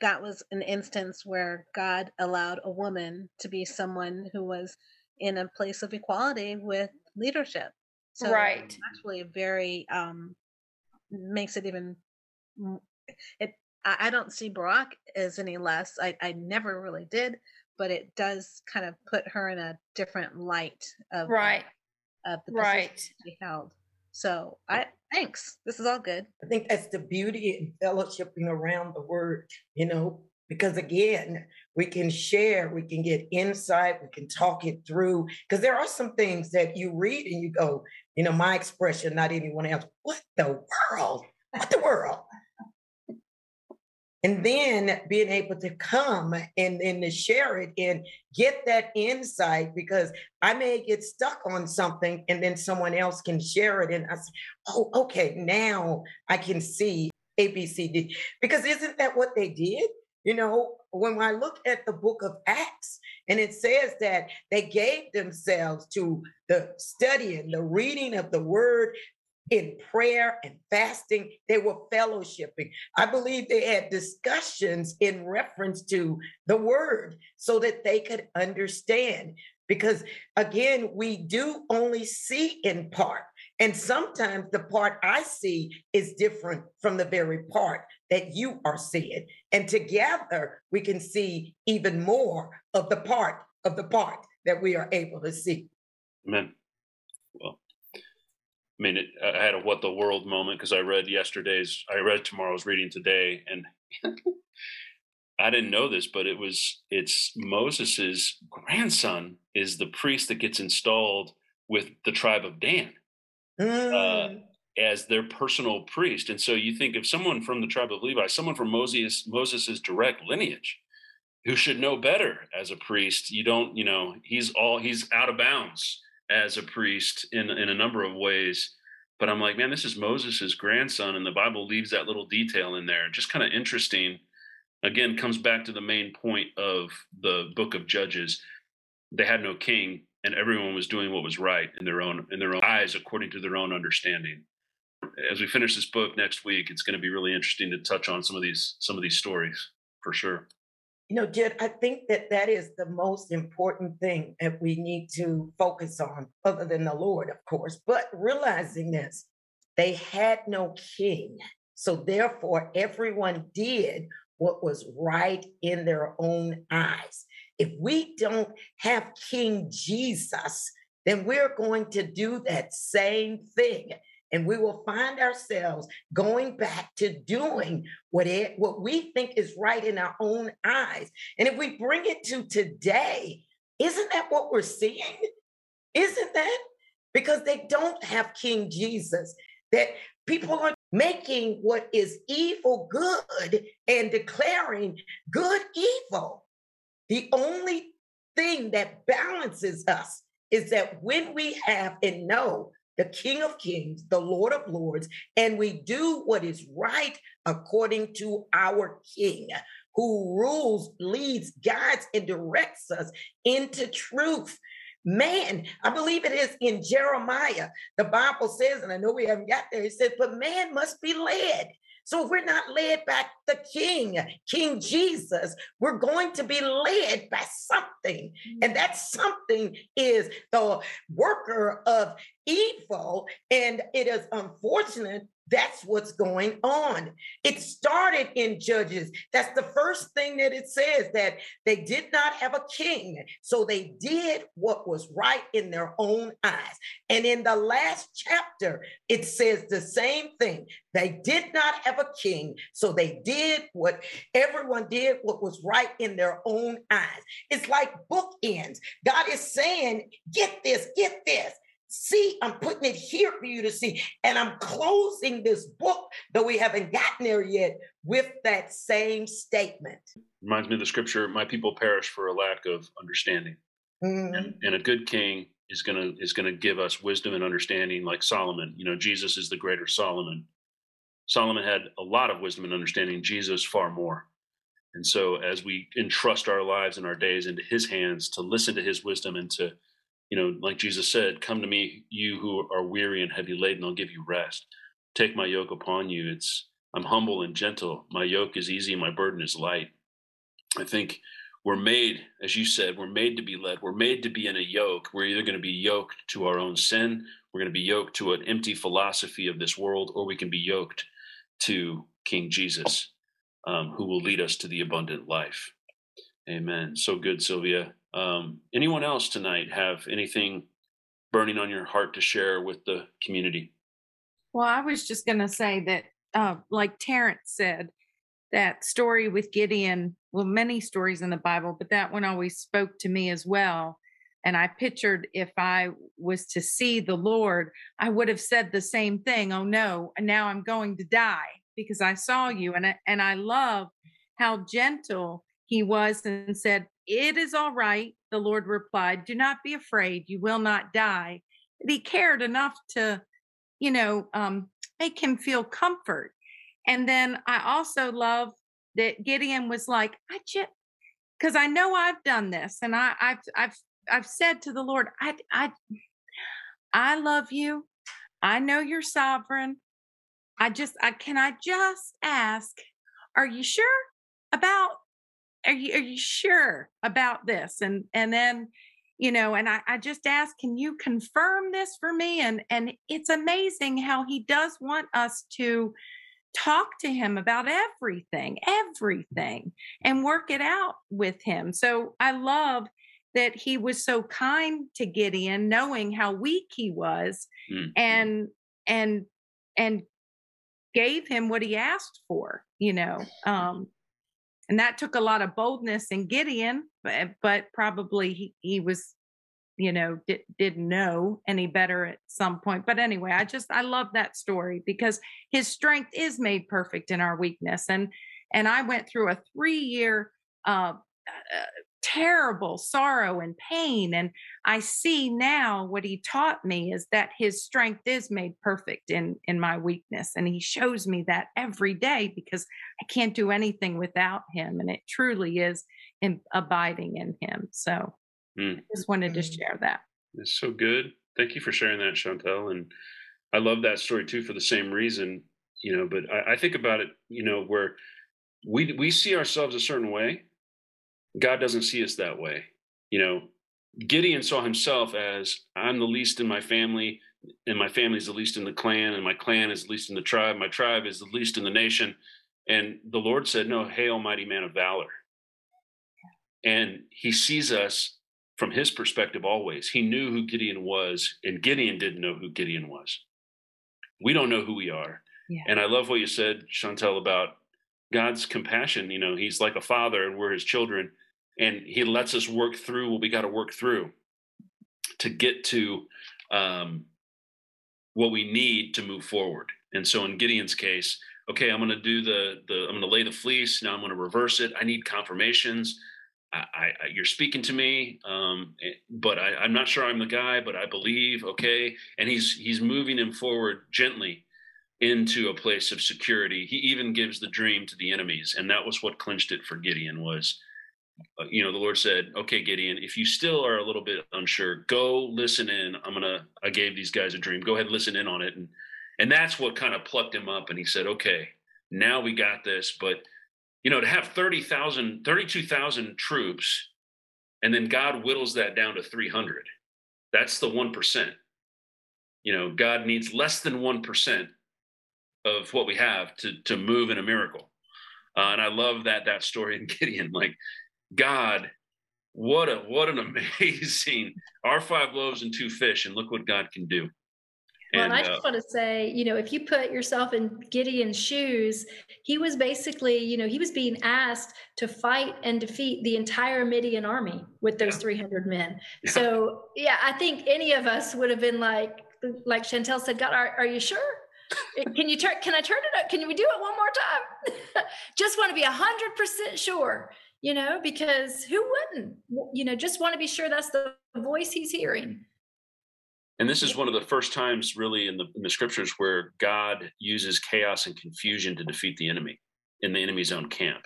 that was an instance where god allowed a woman to be someone who was in a place of equality with leadership. So Right. actually very um makes it even it I, I don't see Barak as any less. I, I never really did, but it does kind of put her in a different light of uh, Right. of the position Right. she held. So I thanks. This is all good. I think that's the beauty in fellowshipping around the word, you know, because again, we can share, we can get insight, we can talk it through. Because there are some things that you read and you go, you know, my expression, not anyone else, what the world? What the world? And then being able to come and then to share it and get that insight because I may get stuck on something and then someone else can share it. And I say, oh, okay, now I can see ABCD. Because isn't that what they did? You know, when I look at the book of Acts, and it says that they gave themselves to the studying, the reading of the word in prayer and fasting, they were fellowshipping. I believe they had discussions in reference to the word so that they could understand. Because again, we do only see in part. And sometimes the part I see is different from the very part that you are seeing. And together we can see even more of the part of the part that we are able to see. Amen. Well, I mean, I had a what the world moment because I read yesterday's, I read tomorrow's reading today, and [laughs] I didn't know this, but it was it's Moses's grandson is the priest that gets installed with the tribe of Dan Mm, as their personal priest. And so you think of someone from the tribe of Levi, someone from Moses Moses's direct lineage, who should know better as a priest. You don't, you know, he's all he's out of bounds as a priest in in a number of ways. But I'm like, man, this is Moses's grandson, and the Bible leaves that little detail in there. Just kind of interesting. Again, comes back to the main point of the book of Judges. They had no king, and everyone was doing what was right in their own in their own eyes, according to their own understanding. As we finish this book next week, it's going to be really interesting to touch on some of these some of these stories for sure. You know, Jed, I think that that is the most important thing that we need to focus on, other than the Lord, of course. But realizing this, they had no king. So therefore, everyone did what was right in their own eyes. If we don't have King Jesus, then we're going to do that same thing. And we will find ourselves going back to doing what it, what we think is right in our own eyes. And if we bring it to today, isn't that what we're seeing? Isn't that? Because they don't have King Jesus, that people are making what is evil good and declaring good evil. The only thing that balances us is that when we have and know the King of Kings, the Lord of Lords, and we do what is right according to our King, who rules, leads, guides, and directs us into truth. Man, I believe it is in Jeremiah. The Bible says, and I know we haven't got there, it says, but man must be led. So if we're not led by the King, King Jesus, we're going to be led by something. Mm. And that something is the worker of evil. And it is unfortunate that's what's going on. It started in Judges. That's the first thing that it says that they did not have a king. So they did what was right in their own eyes. And in the last chapter, it says the same thing. They did not have a king. So they did what everyone did, what was right in their own eyes. It's like bookends. God is saying, get this, get this. See, I'm putting it here for you to see. And I'm closing this book, though we haven't gotten there yet, with that same statement. Reminds me of the scripture, my people perish for a lack of understanding. Mhm. And, and a good king is gonna is gonna give us wisdom and understanding like Solomon. You know, Jesus is the greater Solomon. Solomon had a lot of wisdom and understanding, Jesus far more. And so as we entrust our lives and our days into his hands to listen to his wisdom and to, you know, like Jesus said, come to me, you who are weary and heavy laden, I'll give you rest. Take my yoke upon you. It's I'm humble and gentle. My yoke is easy, my burden is light. I think we're made, as you said, we're made to be led. We're made to be in a yoke. We're either going to be yoked to our own sin, we're going to be yoked to an empty philosophy of this world, or we can be yoked to King Jesus, um, who will lead us to the abundant life. Amen. So good, Sylvia. Um, anyone else tonight have anything burning on your heart to share with the community? Well, I was just going to say that, uh, like Terrence said, that story with Gideon, well, many stories in the Bible, but that one always spoke to me as well. And I pictured if I was to see the Lord, I would have said the same thing. Oh no, now I'm going to die because I saw you. And I, and I love how gentle he was and said, It is all right. The Lord replied, Do not be afraid. You will not die. But he cared enough to, you know, um, make him feel comfort. And then I also love that Gideon was like, I just, because I know I've done this, and I, I've, I've, I've said to the Lord, I, I, I love you. I know you're sovereign. I just, I can I just ask, are you sure about? Are you are you sure about this? And and then you know and I, I just ask can you confirm this for me and and it's amazing how he does want us to talk to him about everything, everything, and work it out with him. So I love that he was so kind to Gideon, knowing how weak he was, mm-hmm. and and and gave him what he asked for, you know. Um, and that took a lot of boldness in Gideon, but, but probably he, he was you know did, didn't know any better at some point. But anyway i just i love that story because his strength is made perfect in our weakness. And and i went through a three year uh, uh, terrible sorrow and pain and i see now what he taught me is that his strength is made perfect in in my weakness and he shows me that every day because i can't do anything without him and it truly is in abiding in him so Mm. Just wanted to mm. share that. It's so good. Thank you for sharing that, Chantel. And I love that story too for the same reason, you know, but I, I think about it, you know, where we we see ourselves a certain way. God doesn't see us that way. You know, Gideon saw himself as I'm the least in my family, and my family is the least in the clan, and my clan is the least in the tribe, my tribe is the least in the nation. And the Lord said, No, hey, almighty man of valor. And he sees us from his perspective always. He knew who Gideon was, and Gideon didn't know who Gideon was. We don't know who we are. Yeah. And I love what you said, Chantel, about God's compassion. You know, he's like a father and we're his children, and he lets us work through what we got to work through to get to um, what we need to move forward. And so in Gideon's case, okay, I'm going to do the the I'm going to lay the fleece. Now I'm going to reverse it. I need confirmations. I, I, you're speaking to me, um, eh, but I, am not sure I'm the guy, but I believe, okay. And he's he's moving him forward gently into a place of security. He even gives the dream to the enemies, and that was what clinched it for Gideon. Was you know the Lord said, okay, Gideon, if you still are a little bit unsure, go listen in. I'm gonna I gave these guys a dream. Go ahead, listen in on it, and and that's what kind of plucked him up. And he said, okay, now we got this, but you know, to have 30,000, 32,000 troops, and then God whittles that down to 300. That's the 1%. You know, God needs less than 1% of what we have to, to move in a miracle. Uh, and I love that, that story in [laughs] Gideon, like God, what a, what an [laughs] amazing, our five loaves and two fish, and look what God can do. Well, and, I just uh, want to say, you know, if you put yourself in Gideon's shoes, he was basically, you know, he was being asked to fight and defeat the entire Midian army with those yeah. 300 men. Yeah. So, yeah, I think any of us would have been like, like Chantel said, God, are, are you sure? can you turn, can I turn it up? Can we do it one more time? [laughs] just want to be a hundred percent sure, you know, because who wouldn't, you know, just want to be sure that's the voice he's hearing. And this is one of the first times, really, in the, in the scriptures where God uses chaos and confusion to defeat the enemy in the enemy's own camp.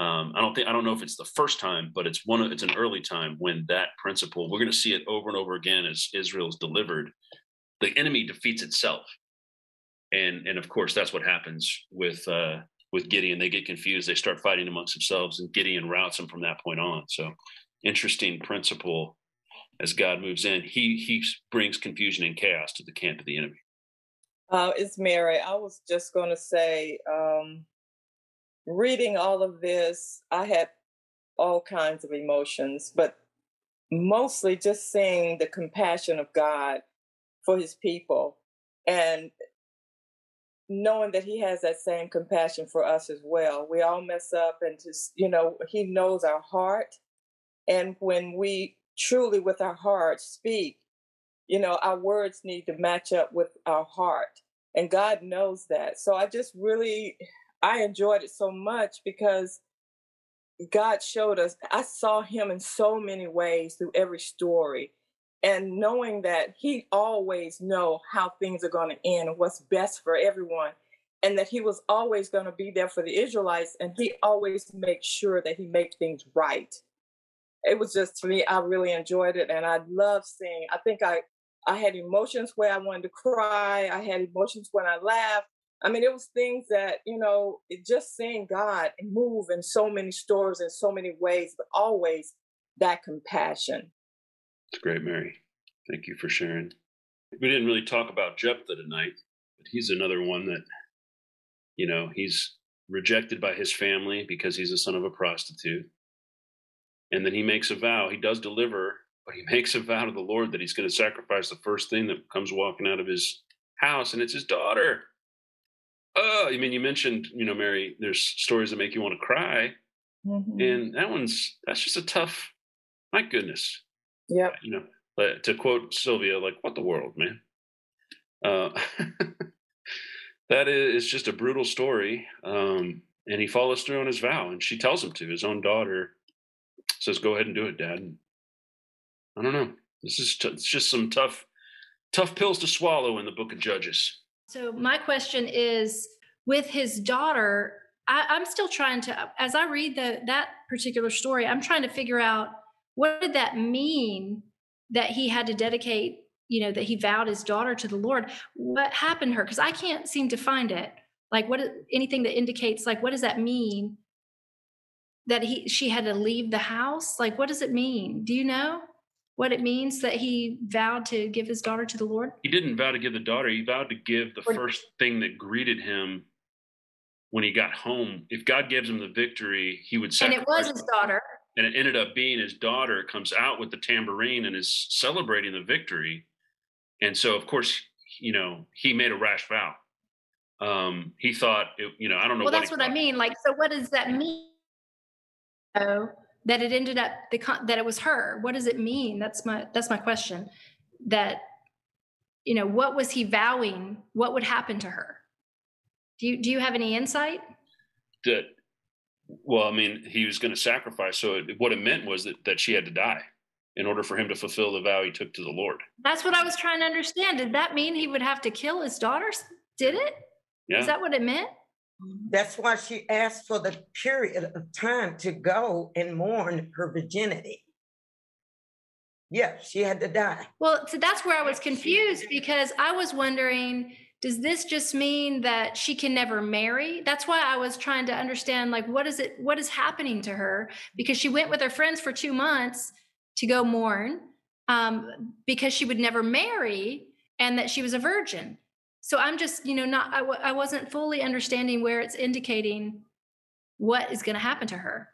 Um, I don't think I don't know if it's the first time, but it's one it's an early time when that principle we're going to see it over and over again as Israel's delivered. The enemy defeats itself, and and of course that's what happens with uh, with Gideon. They get confused. They start fighting amongst themselves, and Gideon routs them from that point on. So, interesting principle as God moves in. He he brings confusion and chaos to the camp of the enemy. Uh, it's Mary. I was just going to say, um, reading all of this, I had all kinds of emotions, but mostly just seeing the compassion of God for his people and knowing that he has that same compassion for us as well. We all mess up and just, you know, he knows our heart. And when we truly with our heart speak, you know, our words need to match up with our heart. And God knows that. So I just really I enjoyed it so much because God showed us, I saw him in so many ways through every story. And knowing that he always know how things are going to end what's best for everyone. And that he was always going to be there for the Israelites and he always makes sure that he makes things right. It was just to me, I really enjoyed it and I love seeing. I think I I had emotions where I wanted to cry. I had emotions when I laughed. I mean, it was things that, you know, just seeing God move in so many stores in so many ways, but always that compassion. It's great, Mary. Thank you for sharing. We didn't really talk about Jephthah tonight, but he's another one that, you know, he's rejected by his family because he's the son of a prostitute. And then he makes a vow. He does deliver, but he [laughs] makes a vow to the Lord that he's going to sacrifice the first thing that comes walking out of his house, and it's his daughter oh, I mean, you mentioned, you know, Mary, there's stories that make you want to cry. Mm-hmm. And that one's, that's just a tough, my goodness. Yeah. You know, to quote Sylvia, like, what the world, man? Uh, [laughs] that is just a brutal story. Um, and he follows through on his vow, and she tells him to. His own daughter says, "Go ahead and do it, Dad." And I don't know. This is t- it's just some tough, tough pills to swallow in the Book of Judges. So my question is with his daughter, I, I'm still trying to as I read the that particular story, I'm trying to figure out what did that mean that he had to dedicate, you know, that he vowed his daughter to the Lord. What happened to her? Because I can't seem to find it. Like what anything that indicates like what does that mean? That he she had to leave the house? Like what does it mean? Do you know? what it means that he vowed to give his daughter to the Lord? He didn't vow to give the daughter. He vowed to give the first thing that greeted him when he got home. If God gives him the victory, he would sacrifice. And it was his daughter. And it ended up being his daughter comes out with the tambourine and is celebrating the victory. And so, of course, you know, he made a rash vow. Um, he thought, it, you know, I don't know. Well, what that's what I mean. Like, so what does that mean? Oh, that it ended up the that it was her what does it mean that's my that's my question that you know what was he vowing what would happen to her do you do you have any insight that well i mean he was going to sacrifice so it, what it meant was that that she had to die in order for him to fulfill the vow he took to the lord that's what i was trying to understand did that mean he would have to kill his daughters did it yeah. is that what it meant that's why she asked for the period of time to go and mourn her virginity. Yeah, she had to die. Well, so that's where I was confused because I was wondering does this just mean that she can never marry? That's why i was trying to understand like what is it what is happening to her? Because she went with her friends for two months to go mourn um, because she would never marry and that she was a virgin. So i'm just you know not I w- I wasn't fully understanding where it's indicating what is going to happen to her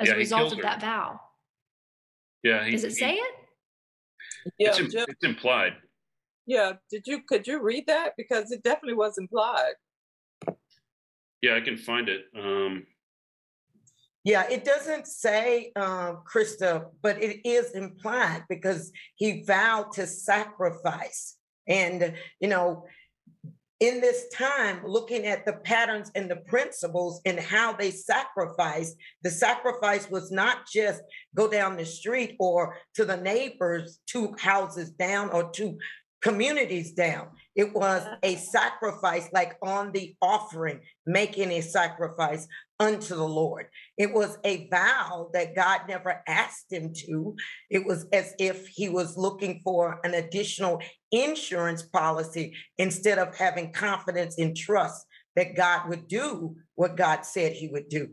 as yeah, a result of her. that vow. Yeah he, does it he, say it? Yeah it's, Jim, it's implied yeah did you could you read that? Because it definitely was implied. Yeah i can find it um. Yeah, it doesn't say um, Krista, but it is implied because he vowed to sacrifice. And, you know, in this time, looking at the patterns and the principles and how they sacrifice, the sacrifice was not just go down the street or to the neighbors two houses down or two communities down. It was a sacrifice, like on the offering, making a sacrifice unto the Lord. It was a vow that God never asked him to. It was as if he was looking for an additional insurance policy instead of having confidence and trust that God would do what God said he would do.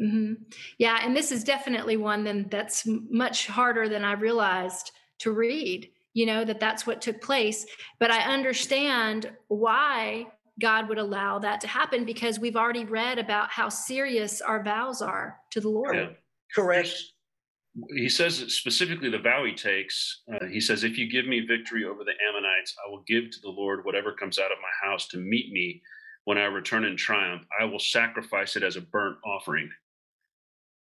Mm-hmm. Yeah, and this is definitely one then that's much harder than I realized to read. You know that that's what took place, but I understand why God would allow that to happen because we've already read about how serious our vows are to the Lord. Yeah. Correct. He says specifically the vow he takes. Uh, he says, "If you give me victory over the Ammonites, I will give to the Lord whatever comes out of my house to meet me when I return in triumph. I will sacrifice it as a burnt offering."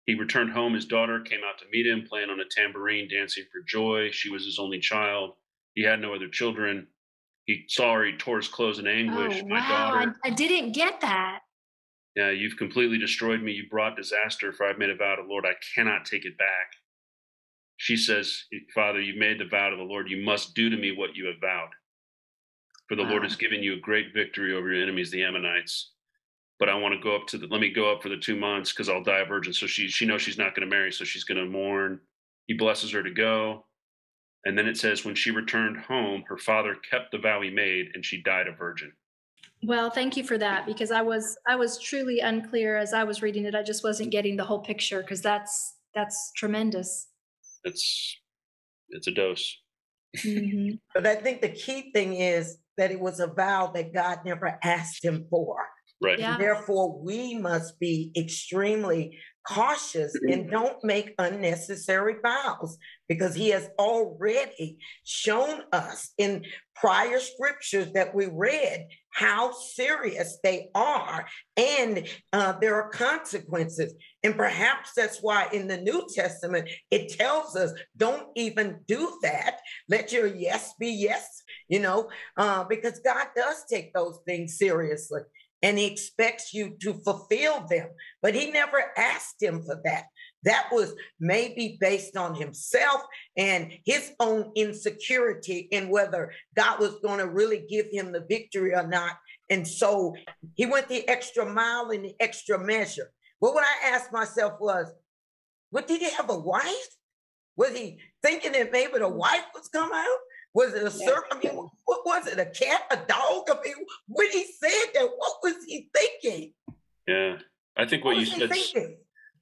He returned home. His daughter came out to meet him, playing on a tambourine, dancing for joy. She was his only child. He had no other children. He saw her, he tore his clothes in anguish. Oh, My wow. daughter. I, I didn't get that. Yeah, you've completely destroyed me. You brought disaster, for I've made a vow to the Lord. I cannot take it back. She says, Father, you made the vow to the Lord. You must do to me what you have vowed. For the wow. Lord has given you a great victory over your enemies, the Ammonites. But I want to go up to the, let me go up for the two months because I'll die a virgin. So she, she knows she's not going to marry. So she's going to mourn. He blesses her to go. And then it says, when she returned home, her father kept the vow he made and she died a virgin. Well, thank you for that because I was I was truly unclear as I was reading it. I just wasn't getting the whole picture because that's that's tremendous. It's it's a dose. Mm-hmm. But I think the key thing is that it was a vow that God never asked him for. Right. Yeah. Therefore, we must be extremely cautious and mm-hmm. don't make unnecessary vows because he has already shown us in prior scriptures that we read how serious they are and uh, there are consequences and perhaps that's why in the new testament it tells us don't even do that let your yes be yes you know uh, because god does take those things seriously and he expects you to fulfill them. But he never asked him for that. That was maybe based on himself and his own insecurity in whether God was going to really give him the victory or not. And so he went the extra mile and the extra measure. But what I asked myself was, what did he have a wife? Was he thinking that maybe the wife was coming out? Was it a serpent? I mean, what was it? A cat? A dog? I mean, when he said that, what was he thinking? Yeah, I think what, what you said.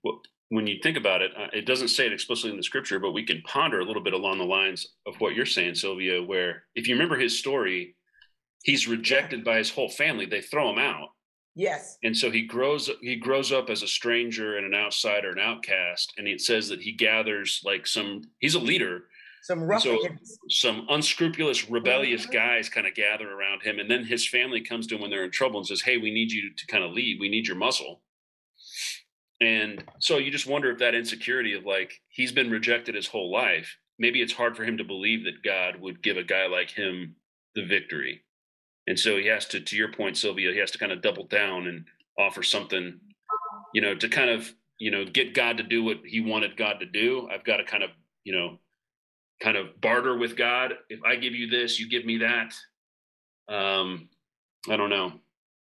Well, when you think about it, uh, it doesn't say it explicitly in the scripture, but we can ponder a little bit along the lines of what you're saying, Sylvia. Where if you remember his story, he's rejected yeah. by his whole family; they throw him out. Yes. And so he grows he grows up as a stranger and an outsider, an outcast, and it says that he gathers like some he's a leader some ruffians. So some unscrupulous, rebellious mm-hmm. guys kind of gather around him, and then his family comes to him when they're in trouble and says, "Hey, we need you to kind of lead. We need your muscle." And so you just wonder if that insecurity of like he's been rejected his whole life, maybe it's hard for him to believe that God would give a guy like him the victory. And so he has to, to your point, Sylvia, he has to kind of double down and offer something, you know, to kind of, you know, get God to do what he wanted God to do. I've got to kind of, you know, kind of barter with God. If I give you this, you give me that. Um, I don't know,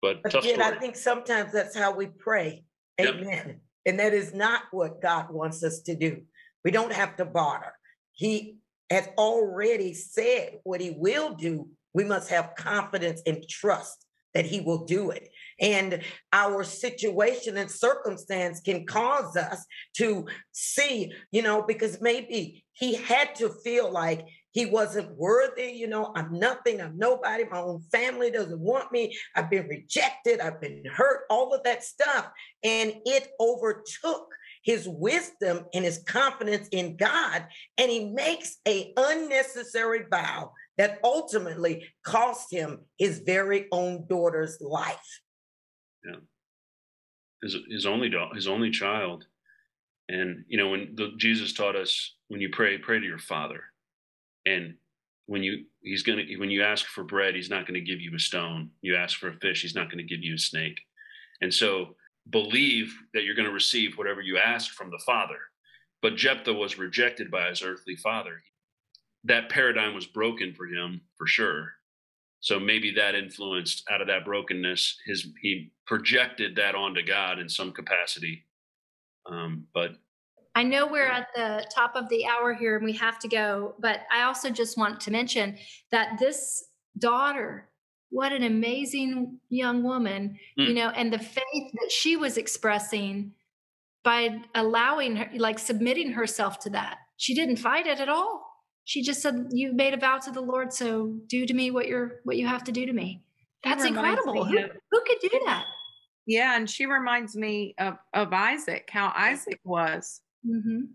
but again, I think sometimes that's how we pray. Amen. Yep. And that is not what God wants us to do. We don't have to barter. He has already said what he will do. We must have confidence and trust that he will do it. And our situation and circumstance can cause us to see, you know, because maybe he had to feel like he wasn't worthy. You know, I'm nothing, I'm nobody. My own family doesn't want me. I've been rejected, I've been hurt, all of that stuff. And it overtook his wisdom and his confidence in God. And he makes a unnecessary vow that ultimately cost him his very own daughter's life. Yeah. His, his only his only child. And you know, when the, Jesus taught us when you pray, pray to your father. And when you he's gonna when you ask for bread, he's not gonna give you a stone. You ask for a fish, he's not gonna give you a snake. And so believe that you're going to receive whatever you ask from the father. But Jephthah was rejected by his earthly father. That paradigm was broken for him for sure. So maybe that influenced out of that brokenness, his he projected that onto God in some capacity. Um, but I know we're at the top of the hour here and we have to go, but I also just want to mention that this daughter what an amazing young woman, mm. you know, and the faith that she was expressing by allowing her, like submitting herself to that. She didn't fight it at all. She just said, "You made a vow to the Lord, so do to me what you're what you have to do to me." That's incredible. Who, who could do that? Yeah, and she reminds me of of Isaac, how Isaac was. Mm-hmm.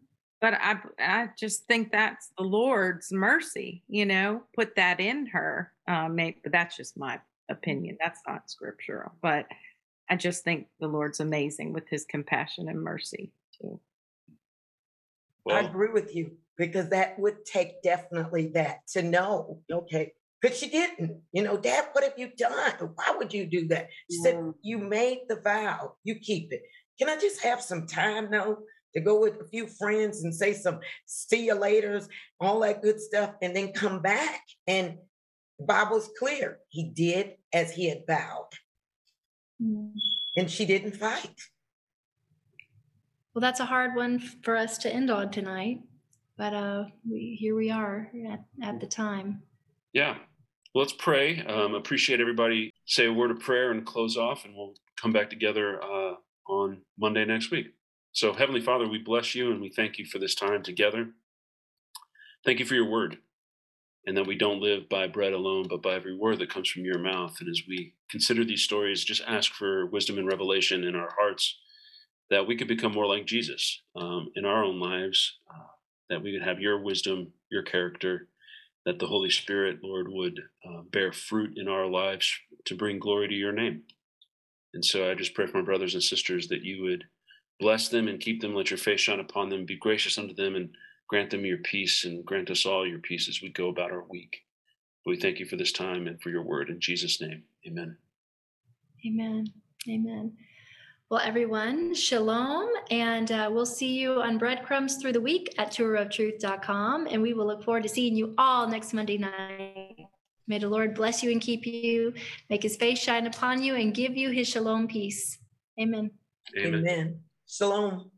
But I I just think that's the Lord's mercy, you know, put that in her. Uh, maybe, but that's just my opinion. That's not scriptural, but I just think the Lord's amazing with His compassion and mercy too. Well, I agree with you because that would take definitely that to know, okay, because she didn't. You know, Dad, what have you done? Why would you do that? She said, You made the vow, you keep it. Can I just have some time though to go with a few friends and say some see you laters, all that good stuff, and then come back? And the Bible's clear. He did as he had vowed. Mm. And she didn't fight. Well, that's a hard one for us to end on tonight, but uh, we here we are at, at the time. Yeah, let's pray. Um, appreciate everybody. Say a word of prayer and close off, and we'll come back together uh, on Monday next week. So, Heavenly Father, we bless you and we thank you for this time together. Thank you for your word, and that we don't live by bread alone, but by every word that comes from your mouth. And as we consider these stories, just ask for wisdom and revelation in our hearts that we could become more like Jesus um, in our own lives, uh, that we could have your wisdom, your character, that the Holy Spirit, Lord, would uh, bear fruit in our lives to bring glory to your name. And so I just pray for my brothers and sisters that you would bless them and keep them, let your face shine upon them, be gracious unto them, and grant them your peace, and grant us all your peace as we go about our week. We thank you for this time and for your word. In Jesus' name, amen. Amen. Amen. Well, everyone, shalom, and uh, we'll see you on breadcrumbs through the week at touroftruth.com, and we will look forward to seeing you all next Monday night. May the Lord bless you and keep you, make his face shine upon you, and give you his shalom peace. Amen. Amen. Amen. Shalom.